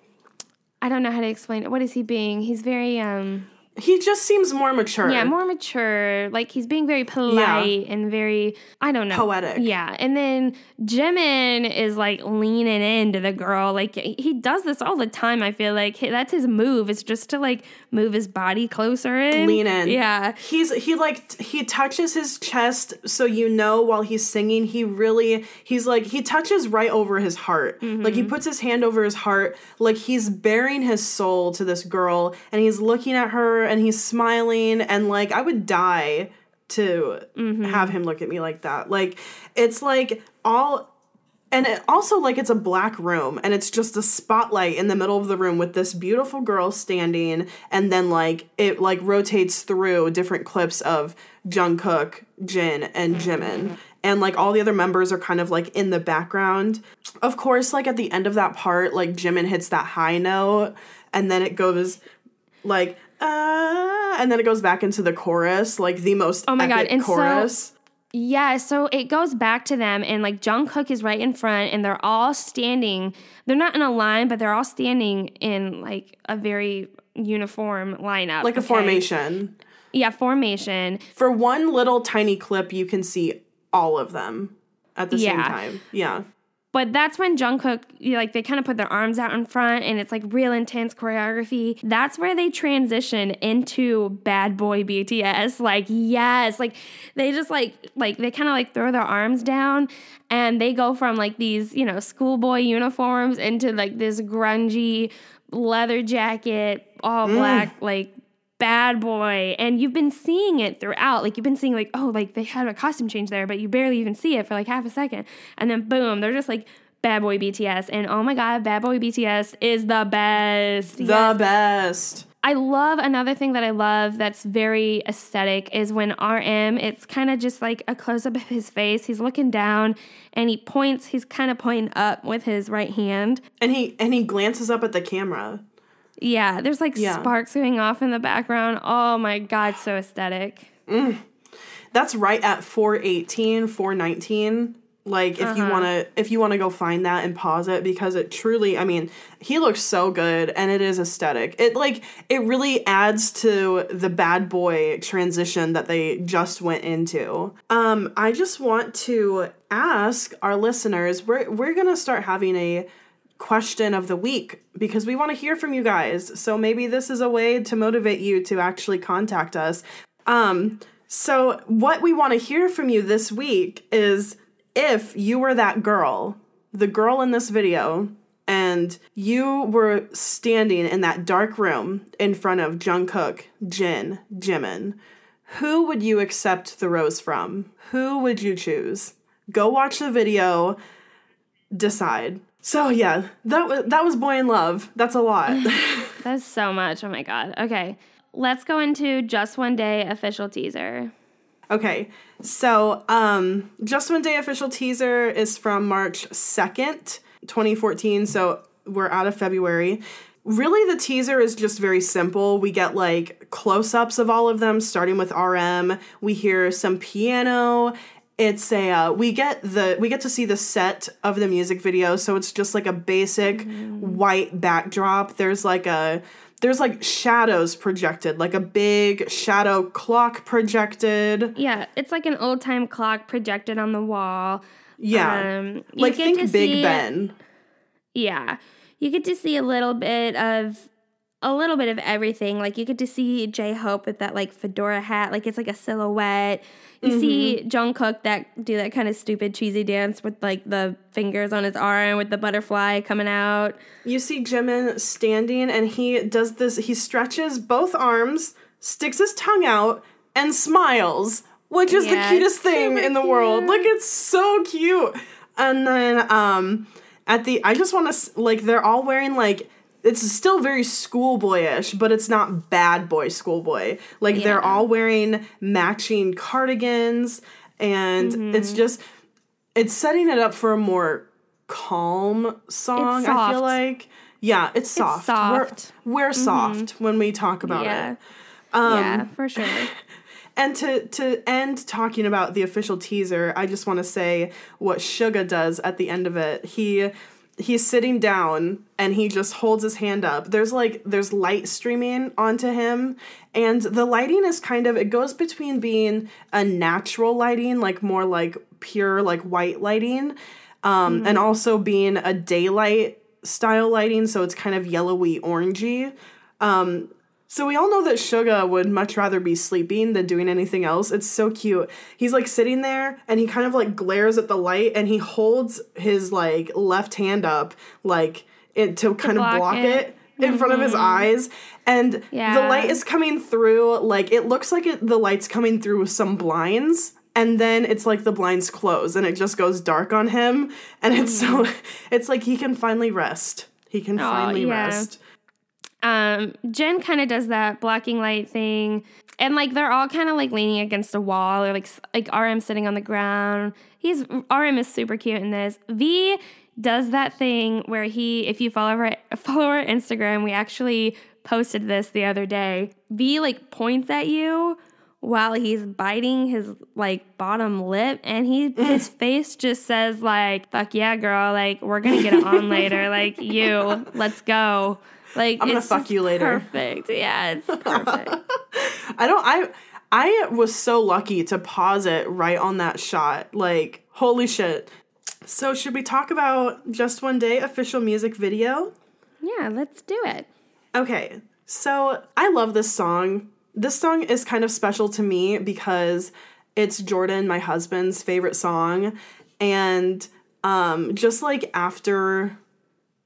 I don't know how to explain it. What is he being? He's very um He just seems more mature. yeah, more mature. Like he's being very polite and very I don't know. Poetic. Yeah. And then Jimin is like leaning into the girl. Like he does this all the time, I feel like. That's his move. It's just to like move his body closer in. lean in. Yeah. He's he like t- he touches his chest so you know while he's singing he really he's like he touches right over his heart. Like he mm-hmm. puts his hand over his heart like he's bearing his soul to this girl and he's looking at her and he's smiling and like I would die to mm-hmm. have him look at me like that. Like it's like all and it also like it's a black room and it's just a spotlight in the middle of the room with this beautiful girl standing and then like it like rotates through different clips of Jungkook, Jin and Jimin mm-hmm. and like all the other members are kind of like in the background. Of course like at the end of that part like Jimin hits that high note and then it goes like uh and then it goes back into the chorus like the most Oh my God, and so- chorus. Yeah, so it goes back to them, and like Jungkook is right in front, and they're all standing. They're not in a line, but they're all standing in like a very uniform lineup, like a okay? formation. Yeah, formation. for one little tiny clip you can see all of them at the same time yeah But that's when Jungkook, like, they kind of put their arms out in front and it's like real intense choreography. That's where they transition into bad boy BTS. Like, yes, like they just like, like they kind of like throw their arms down and they go from like these, you know, schoolboy uniforms into like this grungy leather jacket, all mm. black, like bad boy and you've been seeing it throughout like you've been seeing like oh like they had a costume change there but you barely even see it for like half a second and then boom they're just like bad boy bts and oh my god bad boy bts is the best The Yes. best. I love another thing that I love that's very aesthetic is when RM, it's kind of just like a close up of his face. He's looking down and he points, he's kind of pointing up with his right hand. And he and he glances up at the camera. Yeah, there's like Yeah. sparks going off in the background. Oh my God, so aesthetic. That's right at 418, 419. Like if you want to if you want to go find that and pause it because it truly I mean, he looks so good and it is aesthetic. It like it really adds to the bad boy transition that they just went into. Um I just want to ask our listeners, we're we're going to start having a question of the week because we want to hear from you guys. So maybe this is a way to motivate you to actually contact us. Um, so what we want to hear from you this week is if you were that girl, the girl in this video, and you were standing in that dark room in front of Jungkook, Jin, Jimin, who would you accept the rose from? Who would you choose? Go watch the video, decide. So yeah, that was that was Boy in Luv. That's a lot. That's so much. Oh my God. Okay, let's go into Just One Day official teaser. Okay, so um, Just One Day official teaser is from March 2nd, 2014. So we're out of February. Really, the teaser is just very simple. We get like close ups of all of them, starting with RM. We hear some piano. It's a uh, we get the we get to see the set of the music video, so it's just like a basic white backdrop. There's like a there's like shadows projected, like a big shadow clock projected. Yeah, it's like an old time clock projected on the wall. Yeah. Um, like think Big see- Ben. Yeah. You get to see a little bit of a little bit of everything. Like you get to see J Hope with that like fedora hat, like it's like a silhouette. You see Mm-hmm. Jungkook that do that kind of stupid cheesy dance with like the fingers on his arm with the butterfly coming out. You see Jimin standing and he does this he stretches both arms, sticks his tongue out, and smiles, which is Yeah, the cutest thing in the world. Like it's so cute. And then um at the I just want to like they're all wearing like it's still very schoolboyish, but it's not bad boy schoolboy. Like they're all wearing matching cardigans and Mm-hmm. it's just it's setting it up for a more calm song, I soft. feel like. Yeah, it's soft. soft. Mm-hmm. We're, we're soft when we talk about yeah. it. Um, yeah, for sure. And to to end talking about the official teaser, I just want to say what Suga does at the end of it. He he's sitting down and he just holds his hand up. There's like there's light streaming onto him and the lighting is kind of it goes between being a natural lighting like more like pure like white lighting um and also being a daylight style lighting so it's kind of yellowy orangey. Um so we all know that Suga would much rather be sleeping than doing anything else. It's so cute. He's like sitting there and he kind of like glares at the light and he holds his like left hand up like it to kind of block block it. it. in front of his mm-hmm. eyes and the light is coming through like it looks like it, the light's coming through with some blinds and then it's like the blinds close and it just goes dark on him and it's so mm-hmm. it's like he can finally rest. He can finally yeah. rest. Um, Jin kind of does that blocking light thing, and like they're all kind of like leaning against a wall, or like like RM sitting on the ground. He's RM is super cute in this. V does that thing where he, if you follow our follow our Instagram, we actually posted this the other day. V like points at you while he's biting his like bottom lip and he his face just says like fuck yeah girl like we're gonna get it on later like you let's go like I'm gonna it's fuck you later. perfect yeah it's perfect I don't I I was so lucky to pause it right on that shot. Like, holy shit. So, should we talk about Just One Day official music video? Yeah, let's do it. Okay, so I love this song. This song is kind of special to me because it's Jordan, my husband's favorite song. And um, just like after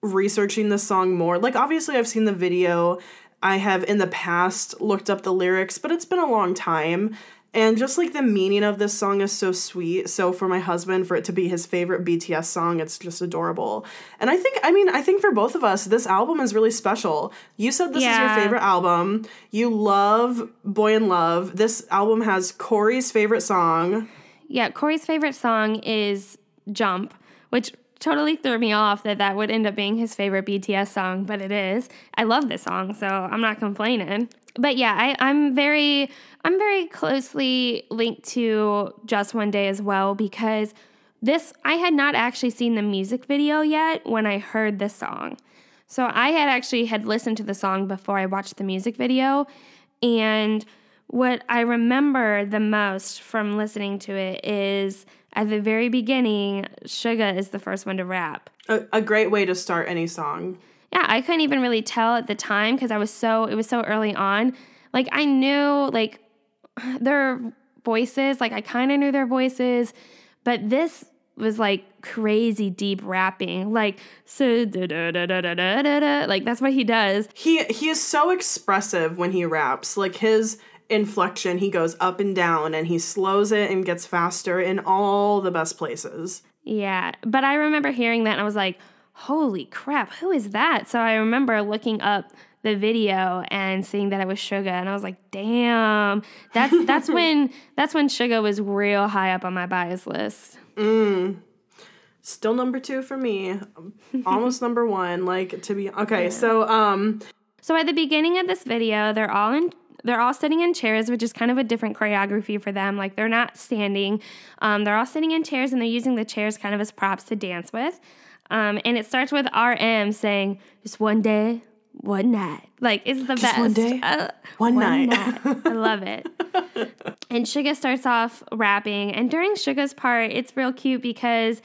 researching the song more, like obviously I've seen the video, I have in the past looked up the lyrics, but it's been a long time. And just like the meaning of this song is so sweet. So for my husband, for it to be his favorite BTS song, it's just adorable. And I think, I mean, I think for both of us, this album is really special. You said this is your favorite album. You love Boy in Luv. This album has Corey's favorite song. Yeah, Corey's favorite song is Jump, which totally threw me off that that would end up being his favorite BTS song, but it is. I love this song, so I'm not complaining. But yeah, I, I'm very I'm very closely linked to Just One Day as well because this I had not actually seen the music video yet when I heard this song. So I had actually had listened to the song before I watched the music video and what I remember the most from listening to it is at the very beginning, Suga is the first one to rap. A, a, great way to start any song. Yeah, I couldn't even really tell at the time because I was so it was so early on. Like I knew like their voices, like I kind of knew their voices, but this was like crazy deep rapping, like so da da da da da da da. Like that's what he does. He he is so expressive when he raps. Like his inflection, he goes up and down and he slows it and gets faster in all the best places. Yeah, but I remember hearing that and I was like, "Holy crap, who is that?" So I remember looking up the video and seeing that it was Suga, and I was like, "Damn, that's that's when that's when Suga was real high up on my bias list." Still number 2 for me. Almost number 1 like to be Okay, so um So at the beginning of this video, they're all in they're all sitting in chairs, which is kind of a different choreography for them. Like they're not standing. Um, they're all sitting in chairs and they're using the chairs kind of as props to dance with. Um, and it starts with RM saying, just one day, one night. Like it's the best. one day, Uh, one night. I love it. and Suga starts off rapping, and during Suga's part, it's real cute because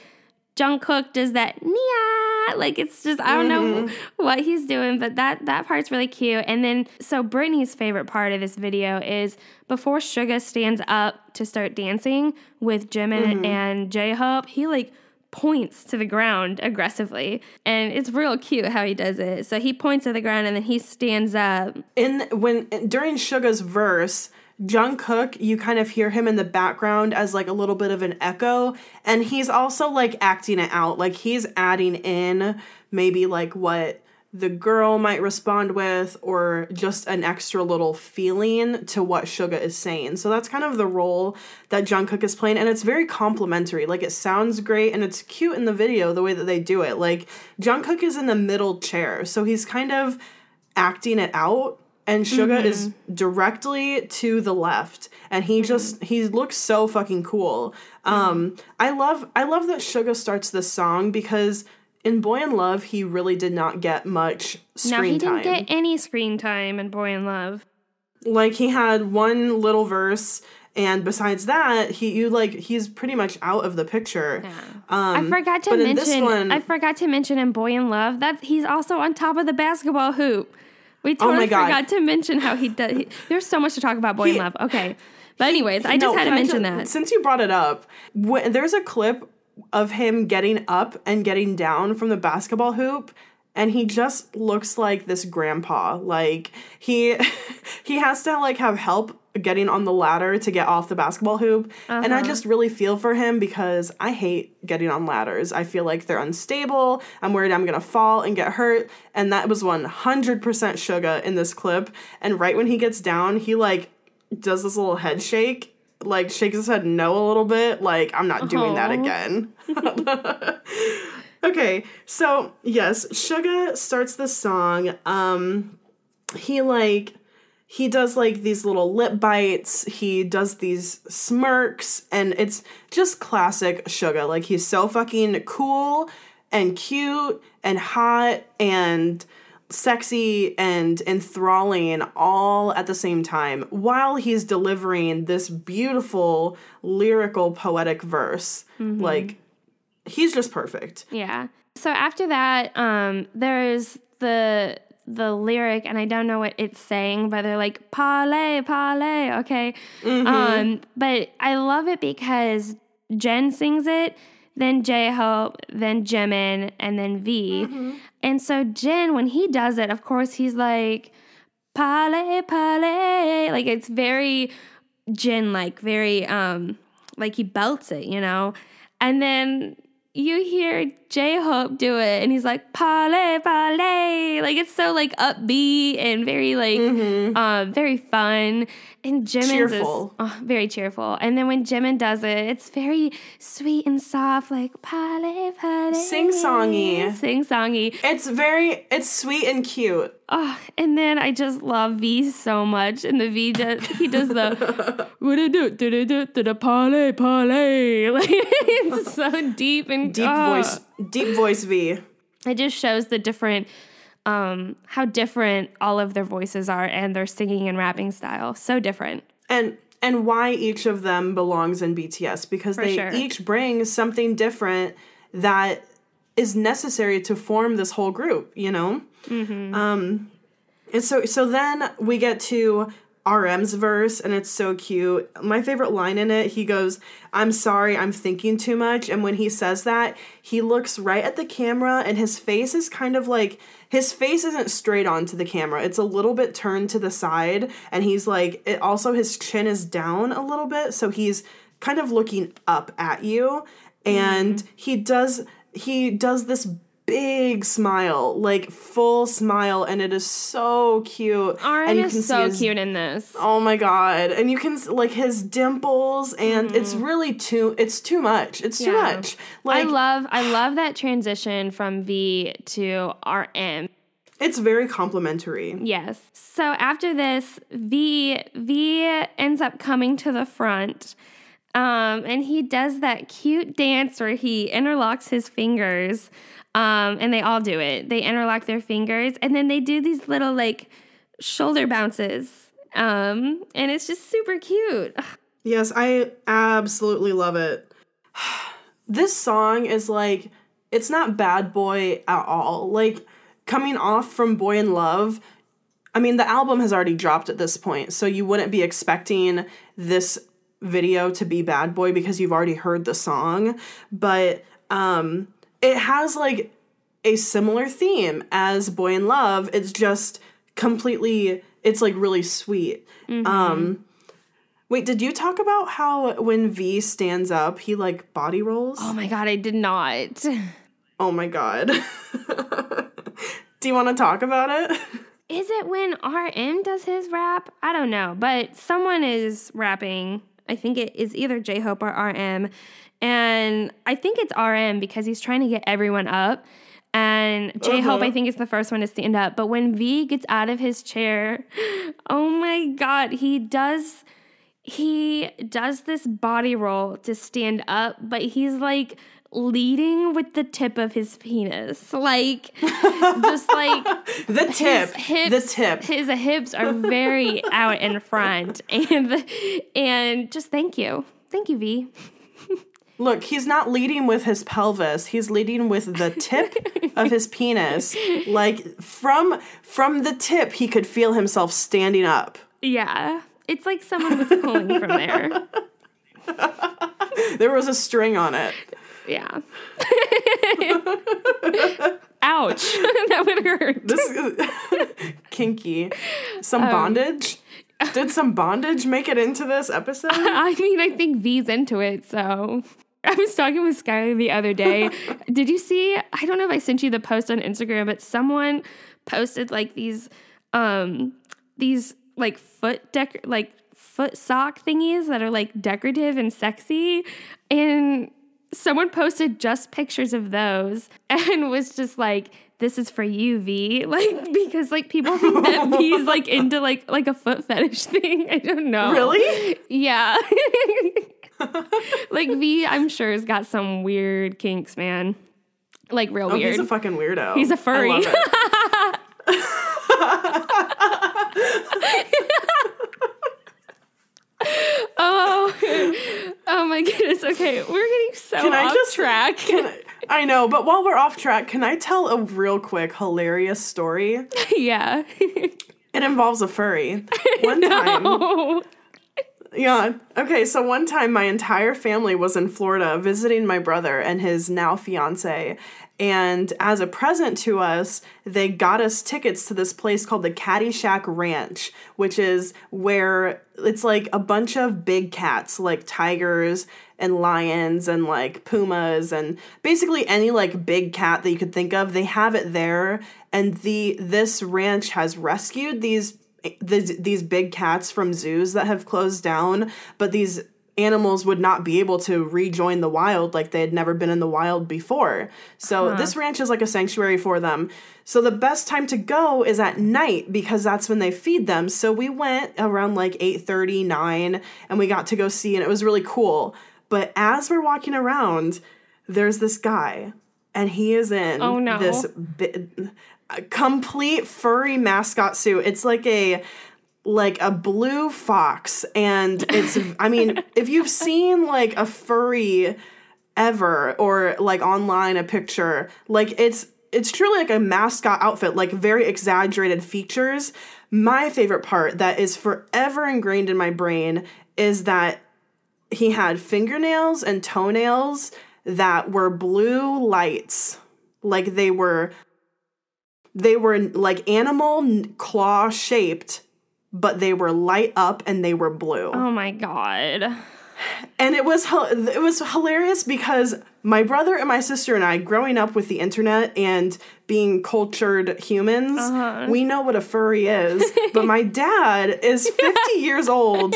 Jungkook does that Nia, like it's just I don't know mm-hmm. what he's doing, but that that part's really cute. And then so Bethany's favorite part of this video is before Suga stands up to start dancing with Jimin mm-hmm. and J Hope, he like points to the ground aggressively, and it's real cute how he does it. So he points to the ground and then he stands up. in when during Suga's verse, Jungkook, you kind of hear him in the background as like a little bit of an echo, and he's also like acting it out. Like he's adding in maybe like what the girl might respond with, or just an extra little feeling to what Suga is saying. So that's kind of the role that Jungkook is playing, and it's very complimentary. Like it sounds great, and it's cute in the video the way that they do it. Like Jungkook is in the middle chair, so he's kind of acting it out and Suga is directly to the left and he just he looks so fucking cool. Um I love I love that Suga starts this song because in Boy in Luv he really did not get much screen time Now screen he didn't get any screen time in Boy in Luv. like he had one little verse and besides that he you like he's pretty much out of the picture. Um I forgot to but in this mention. one- I forgot to mention in Boy in Luv that he's also on top of the basketball hoop. We totally Oh my God. forgot to mention how he does. He, there's so much to talk about Boy in Luv. Okay, but anyways, I just No, had to mention ju- that. Since you brought it up, wh- there's a clip of him getting up and getting down from the basketball hoop and he just looks like this grandpa. Like he he has to like have help getting on the ladder to get off the basketball hoop. And Uh-huh. I just really feel for him because I hate getting on ladders. I feel like they're unstable. I'm worried I'm going to fall and get hurt. And that was 100% Suga in this clip. And right when he gets down, he like does this little head shake, like shakes his head no a little bit, like I'm not doing that again. okay, so yes, Suga starts the song. Um he like he does like these little lip bites, he does these smirks, and it's just classic Suga. Like he's so fucking cool and cute and hot and sexy and enthralling all at the same time while he's delivering this beautiful lyrical poetic verse like he's just perfect. Yeah. So after that, um, there's the the lyric, and I don't know what it's saying, but they're like parlay, parlay. Okay. Um, but I love it because Jin sings it, then J Hope, then Jimin, and then V. And so Jin, when he does it, of course, he's like parlay, parlay. Like it's very Jin like, very um like he belts it, you know? And then you hear J Hope do it and he's like parlay, parlay. Like it's so like upbeat and very like um very fun. And Jimin's is oh, very cheerful. And then when Jimin does it, it's very sweet and soft, like parlay, parlay. Sing-songy. Sing songy. It's very it's sweet and cute. Oh, and then I just love V so much. And the V does he does the what do do do do do the parlay parlay. Like it's so deep and Deep oh. voice deep voice V. It just shows the different um how different all of their voices are and their singing and rapping style. So different. and and why each of them belongs in BTS because they sure. each bring something different that is necessary to form this whole group, you know? Um and so so then we get to RM's verse and it's so cute. My favorite line in it, he goes, "I'm sorry, I'm thinking too much." And when he says that, he looks right at the camera and his face is kind of like his face isn't straight onto the camera. It's a little bit turned to the side and he's like it also his chin is down a little bit, so he's kind of looking up at you and mm-hmm. he does he does this big smile, like full smile and it is so cute. RM and you is so his cute in this. Oh my god. And you can like his dimples and it's really too it's too much. It's too Mm-hmm. Yeah. much. Like I love I love that transition from V to RM. it's very complimentary. Yes. So after this, V V ends up coming to the front. Um, and he does that cute dance where he interlocks his fingers. Um, and they all do it. They interlock their fingers and then they do these little like shoulder bounces. Um, and it's just super cute. Yes, I absolutely love it. This song is like it's not bad boy at all. Like coming off from Boy in Luv, I mean the album has already dropped at this point, so you wouldn't be expecting this video to be bad boy because you've already heard the song, but um it has like a similar theme as Boy in Luv. It's just completely it's like really sweet. Um Wait, did you talk about how when V stands up, he like body rolls? Oh my god, I did not. Oh my god. Do you want to talk about it? Is it when RM does his rap? I don't know, but someone is rapping. I think it is either J Hope or RM. And I think it's RM because he's trying to get everyone up. And J Hope, I uh-huh. think, is the first one to stand up. But when V gets out of his chair, oh my God, he does. He does this body roll to stand up, but he's like leading with the tip of his penis. Like, just like The tip. hips, the tip. His hips are very out in front, and and just thank you, thank you, V. Look, he's not leading with his pelvis. He's leading with the tip of his penis. Like from from the tip, he could feel himself standing up. Yeah, it's like someone was pulling from there. There was a string on it. Yeah. Ouch, that would hurt. This is kinky. Some Um, bondage? Did some bondage make it into this episode? I mean, I think V's into it, so. I was talking with Skylar the other day. Did you see? I don't know if I sent you the post on Instagram, but someone posted like these, um, these like foot dec like foot sock thingies that are like decorative and sexy, and someone posted just pictures of those and was just like this is for you v like because like people think that v's like into like like a foot fetish thing i don't know Really? yeah like v i'm sure has got some weird kinks man like real Oh, weird he's a fucking weirdo. He's a I furry. oh oh my goodness. Okay, we're getting so Can I off just- track. I, I know, but while we're off track, can I tell a real quick hilarious story? yeah. It involves a furry. One time. Yeah. Okay. So one time, my entire family was in Florida visiting my brother and his now fiance. And as a present to us, they got us tickets to this place called the Caddyshack Ranch, which is where it's like a bunch of big cats, like tigers and lions and like pumas and basically any like big cat that you could think of. They have it there, and the this ranch has rescued these these, these big cats from zoos that have closed down, but these animals would not be able to rejoin the wild like they had never been in the wild before. So this ranch is like a sanctuary for them. So the best time to go is at night because that's when they feed them. So we went around like 8:30, 9 and we got to go see and it was really cool. But as we're walking around, there's this guy and he is in Oh, no. this bi- complete furry mascot suit. It's like a like a blue fox and it's I mean, if you've seen like a furry ever or like online a picture, like it's it's truly like a mascot outfit, like very exaggerated features. My favorite part that is forever ingrained in my brain is that he had fingernails and toenails that were blue lights. Like they were they were like animal claw shaped, but they were light up and they were blue. Oh my god. And it was it was hilarious because my brother and my sister and I, growing up with the internet and being cultured humans, uh-huh. we know what a furry is. but my dad is fifty years old.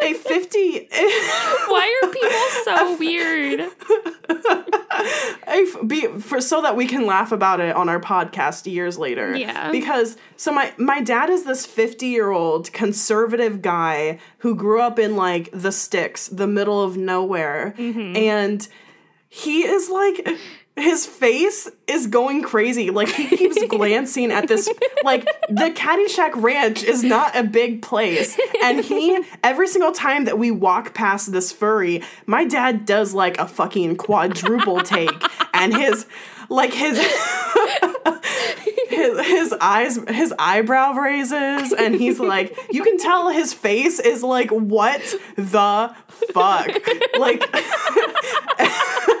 A fifty. Why are people so weird? F- be for so that we can laugh about it on our podcast years later. Yeah. Because so my my dad is this 50-year-old conservative guy who grew up in like the sticks, the middle of nowhere. Mm-hmm. And he is like his face is going crazy. Like he keeps glancing at this like the Caddyshack Ranch is not a big place. And he every single time that we walk past this furry, my dad does like a fucking quadruple take and his like his his, his eyes his eyebrow raises and he's like you can tell his face is like what the fuck like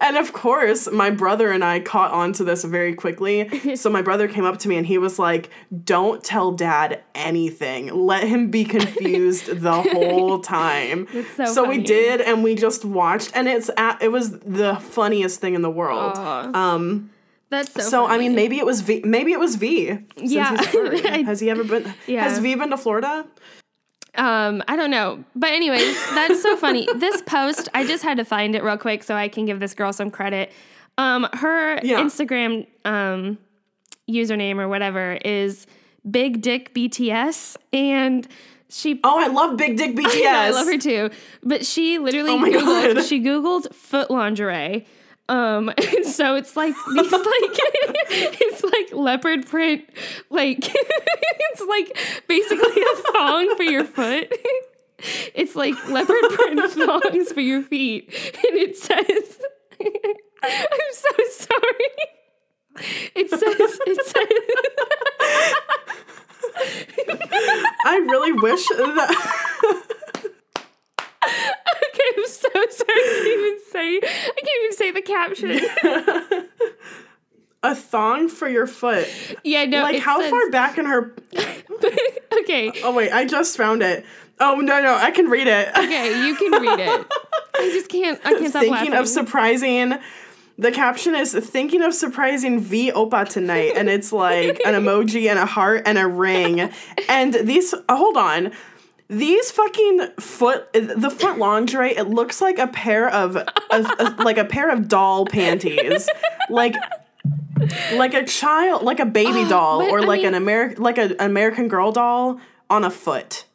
and of course my brother and i caught on to this very quickly so my brother came up to me and he was like don't tell dad anything let him be confused the whole time That's so we funny. did and we just watched and it's at, it was the funniest thing in the world um That's so. so I mean, maybe it was V. Maybe it was V. since Yeah. Has he ever been? Yeah. Has V been to Florida? Um, I don't know. But anyways, that's so funny. This post, I just had to find it real quick so I can give this girl some credit. Um, her Yeah. Instagram um username or whatever is Big Dick BTS and she Oh, I love Big Dick BTS. I, know, I love her too. But she literally Oh my Googled, God. she Googled foot lingerie. Um, and so it's like these like it's like leopard print, like it's like basically a thong for your foot. It's like leopard print thongs for your feet, and it says, "I'm so sorry." It says, "It says." I really wish that. Okay, I'm so sorry. I can't even say. I can't even say the caption. a thong for your foot. Yeah, no. Like how says- far back in her? okay, Oh wait, I just found it. Oh no no, I can read it. okay, you can read it. I just can't. I can't stop thinking laughing. of surprising. The caption is thinking of surprising V Oppa tonight, and it's like an emoji and a heart and a ring. And these, oh, hold on, these fucking foot, the foot lingerie, it looks like a pair of, a, a- like a pair of doll panties, like. Like a child, like a baby doll, or I like an American, like an American Girl doll on a foot.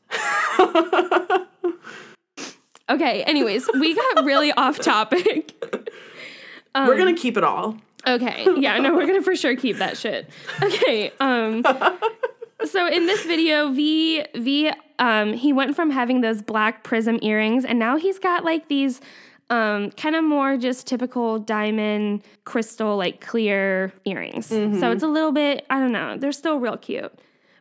okay. Anyways, we got really off topic. We're gonna keep it all. Okay. Yeah, no, we're gonna for sure keep that shit. Okay. Um so in this video, V V um, he went from having those black prism earrings, and now he's got like these um, kind of more just typical diamond crystal, like clear earrings. So it's a little bit, I don't know, they're still real cute,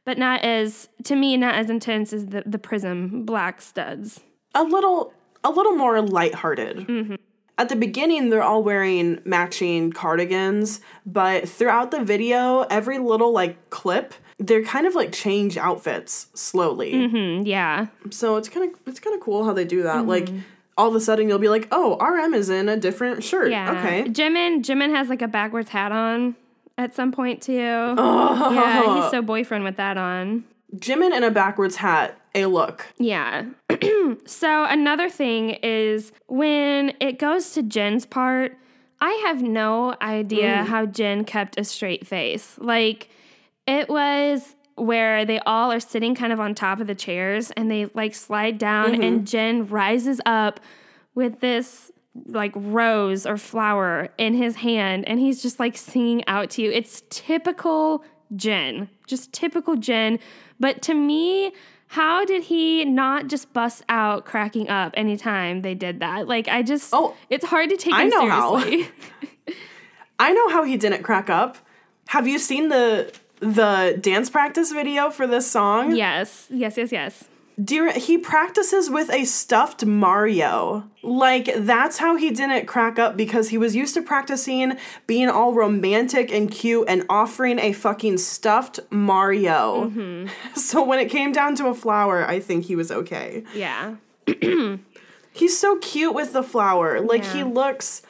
but not as, to me, not as intense as the, the prism black studs. a little a little more lighthearted. Mm-hmm. At the beginning, they're all wearing matching cardigans, but throughout the video, every little like clip, they're kind of like change outfits slowly. Mm, yeah. So it's kind of it's kind of cool how they do that. Like all of a sudden, you'll be like, "Oh, RM is in a different shirt." Yeah. Okay. Jimin, Jimin has like a backwards hat on at some point too. Yeah, he's so boyfriend with that on. Jimin in a backwards hat, a look. Yeah. so another thing is when it goes to Jin's part, I have no idea how Jin kept a straight face. Like it was where they all are sitting kind of on top of the chairs and they like slide down and mm-hmm. Jin rises up with this like rose or flower in his hand and he's just like singing out to you. It's typical Jin. Just typical Jin. But to me, how did he not just bust out cracking up anytime they did that? Like I just Oh, it's hard to take I know how. I know how he didn't crack up. Have you seen the the dance practice video for this song? yes. Yes, yes, yes. Dear, he practices with a stuffed Mario. Like, that's how he didn't crack up because he was used to practicing being all romantic and cute and offering a fucking stuffed Mario. Mm-hmm. So when it came down to a flower, I think he was okay. Yeah. He's so cute with the flower. Like, he looks.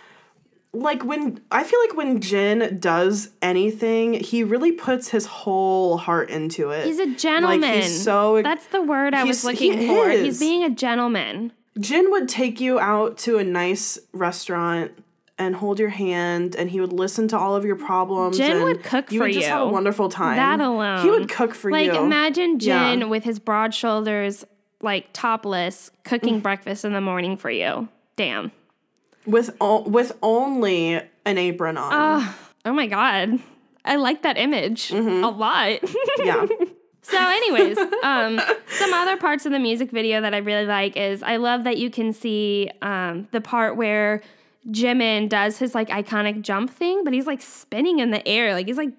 Like when I feel like when Jin does anything, he really puts his whole heart into it. He's a gentleman. Like he's so That's the word I was looking he for. is. He's being a gentleman. Jin would take you out to a nice restaurant and hold your hand, and he would listen to all of your problems. Jin would cook you for would just have a you. wonderful time. That alone. he would cook for like you. Like imagine Yeah. Jin with his broad shoulders, like topless, cooking mm. breakfast in the morning for you. Damn. With o- with only an apron on. Oh my god. I like that image Mm-hmm. a lot. yeah, So, anyways, um, some other parts of the music video that I really like is I love that you can see um, the part where Jimin does his like iconic jump thing, but he's like spinning in the air. Like he's like,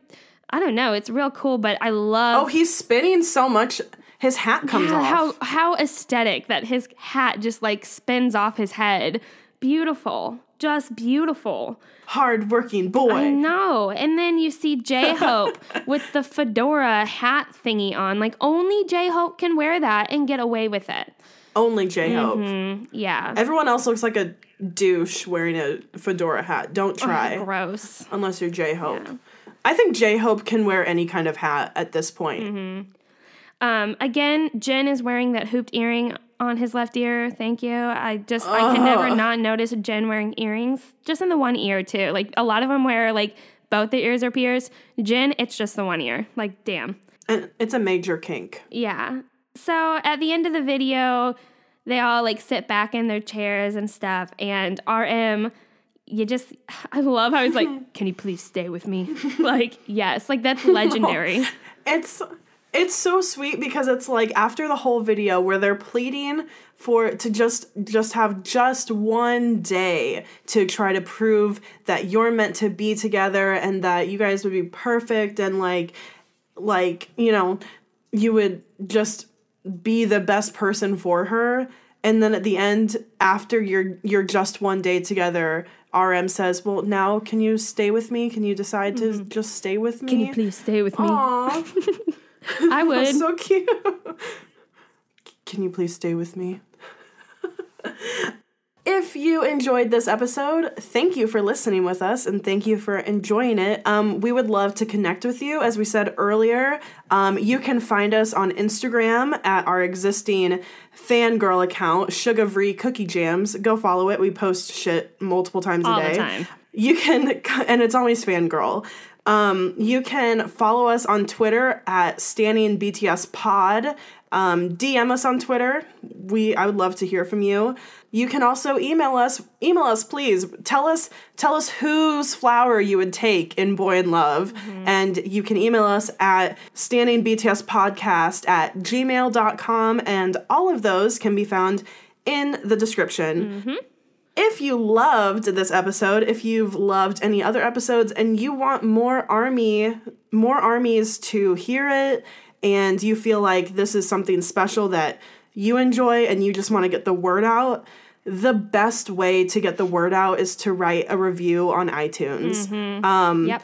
I don't know, it's real cool. But I love Oh, he's spinning so much, his hat comes Yeah, off. how how aesthetic that his hat just like spins off his head. Beautiful, just beautiful. Hard working boy. I know. And then you see J Hope with the fedora hat thingy on. Like only J Hope can wear that and get away with it. Only J Hope. Mm-hmm. Yeah. Everyone else looks like a douche wearing a fedora hat. Don't try Gross. unless you're J Hope. I think J Hope can wear any kind of hat at this point. Mm-hmm. Um, again, Jin is wearing that hooped earring on his left ear. Thank you. I just I can never oh. not notice Jin wearing earrings. Just in the one ear too. Like a lot of them wear like both the ears are pierced. Jin, it's just the one ear. Like damn. And it's a major kink. Yeah. So at the end of the video, they all like sit back in their chairs and stuff. And RM, you just, I love how he's like, can you please stay with me? like, yes, like that's legendary. It's it's so sweet because it's like after the whole video where they're pleading for to just just have just one day to try to prove that you're meant to be together and that you guys would be perfect and like like you know you would just be the best person for her and then at the end after you're you're just one day together RM says, "Well, now can you stay with me? Can you decide to mm-hmm. just stay with me?" Can you please stay with me? I would. so cute. Can you please stay with me? if you enjoyed this episode, thank you for listening with us and thank you for enjoying it. Um, we would love to connect with you. As we said earlier, um, you can find us on Instagram at our existing fangirl account, Sugavree Kookie Jams. Go follow it. We post shit multiple times All a the day. time. You can, and it's always fangirl. Um, you can follow us on Twitter at Stanning BTS Pod. Um, DM us on Twitter. We I would love to hear from you. You can also email us. Email us, please. Tell us tell us whose flower you would take in Boy in Luv. And you can email us at stanningbtspodcast at gmail.com. And all of those can be found in the description. If you loved this episode, if you've loved any other episodes and you want more army, more armies to hear it and you feel like this is something special that you enjoy and you just want to get the word out, the best way to get the word out is to write a review on iTunes. yep.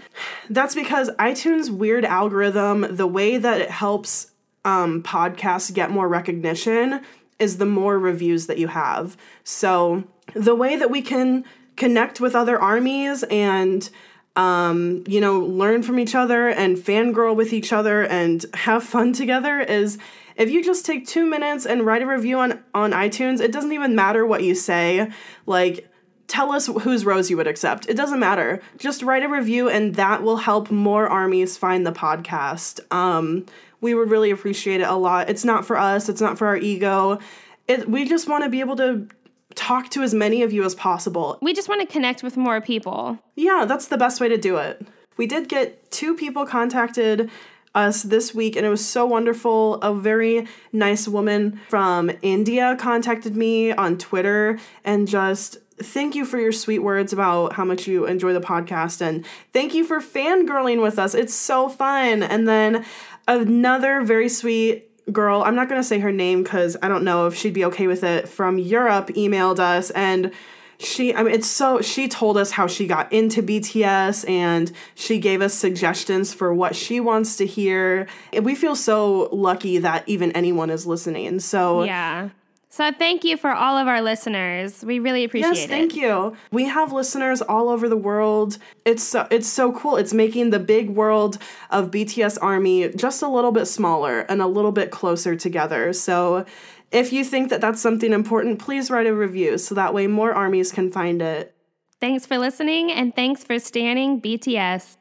That's because iTunes' weird algorithm, the way that it helps um, podcasts get more recognition is the more reviews that you have. So the way that we can connect with other armies and um, you know, learn from each other and fangirl with each other and have fun together is if you just take two minutes and write a review on, on iTunes, it doesn't even matter what you say. Like, tell us whose rose you would accept. It doesn't matter. Just write a review and that will help more armies find the podcast. Um, we would really appreciate it a lot. It's not for us, it's not for our ego. It, we just want to be able to talk to as many of you as possible. We just want to connect with more people. Yeah, that's the best way to do it. We did get two people contacted us this week, and it was so wonderful. A very nice woman from India contacted me on Twitter and just thank you for your sweet words about how much you enjoy the podcast and thank you for fangirling with us. It's so fun. And then another very sweet girl, I'm not going to say her name because I don't know if she'd be okay with it, from Europe emailed us and she I mean it's so she told us how she got into BTS and she gave us suggestions for what she wants to hear. And we feel so lucky that even anyone is listening. So Yeah. So thank you for all of our listeners. We really appreciate Yes, it. Yes, thank you. We have listeners all over the world. It's so, it's so cool. It's making the big world of BTS Army just a little bit smaller and a little bit closer together. So if you think that that's something important, please write a review so that way more armies can find it. Thanks for listening and thanks for stanning BTS.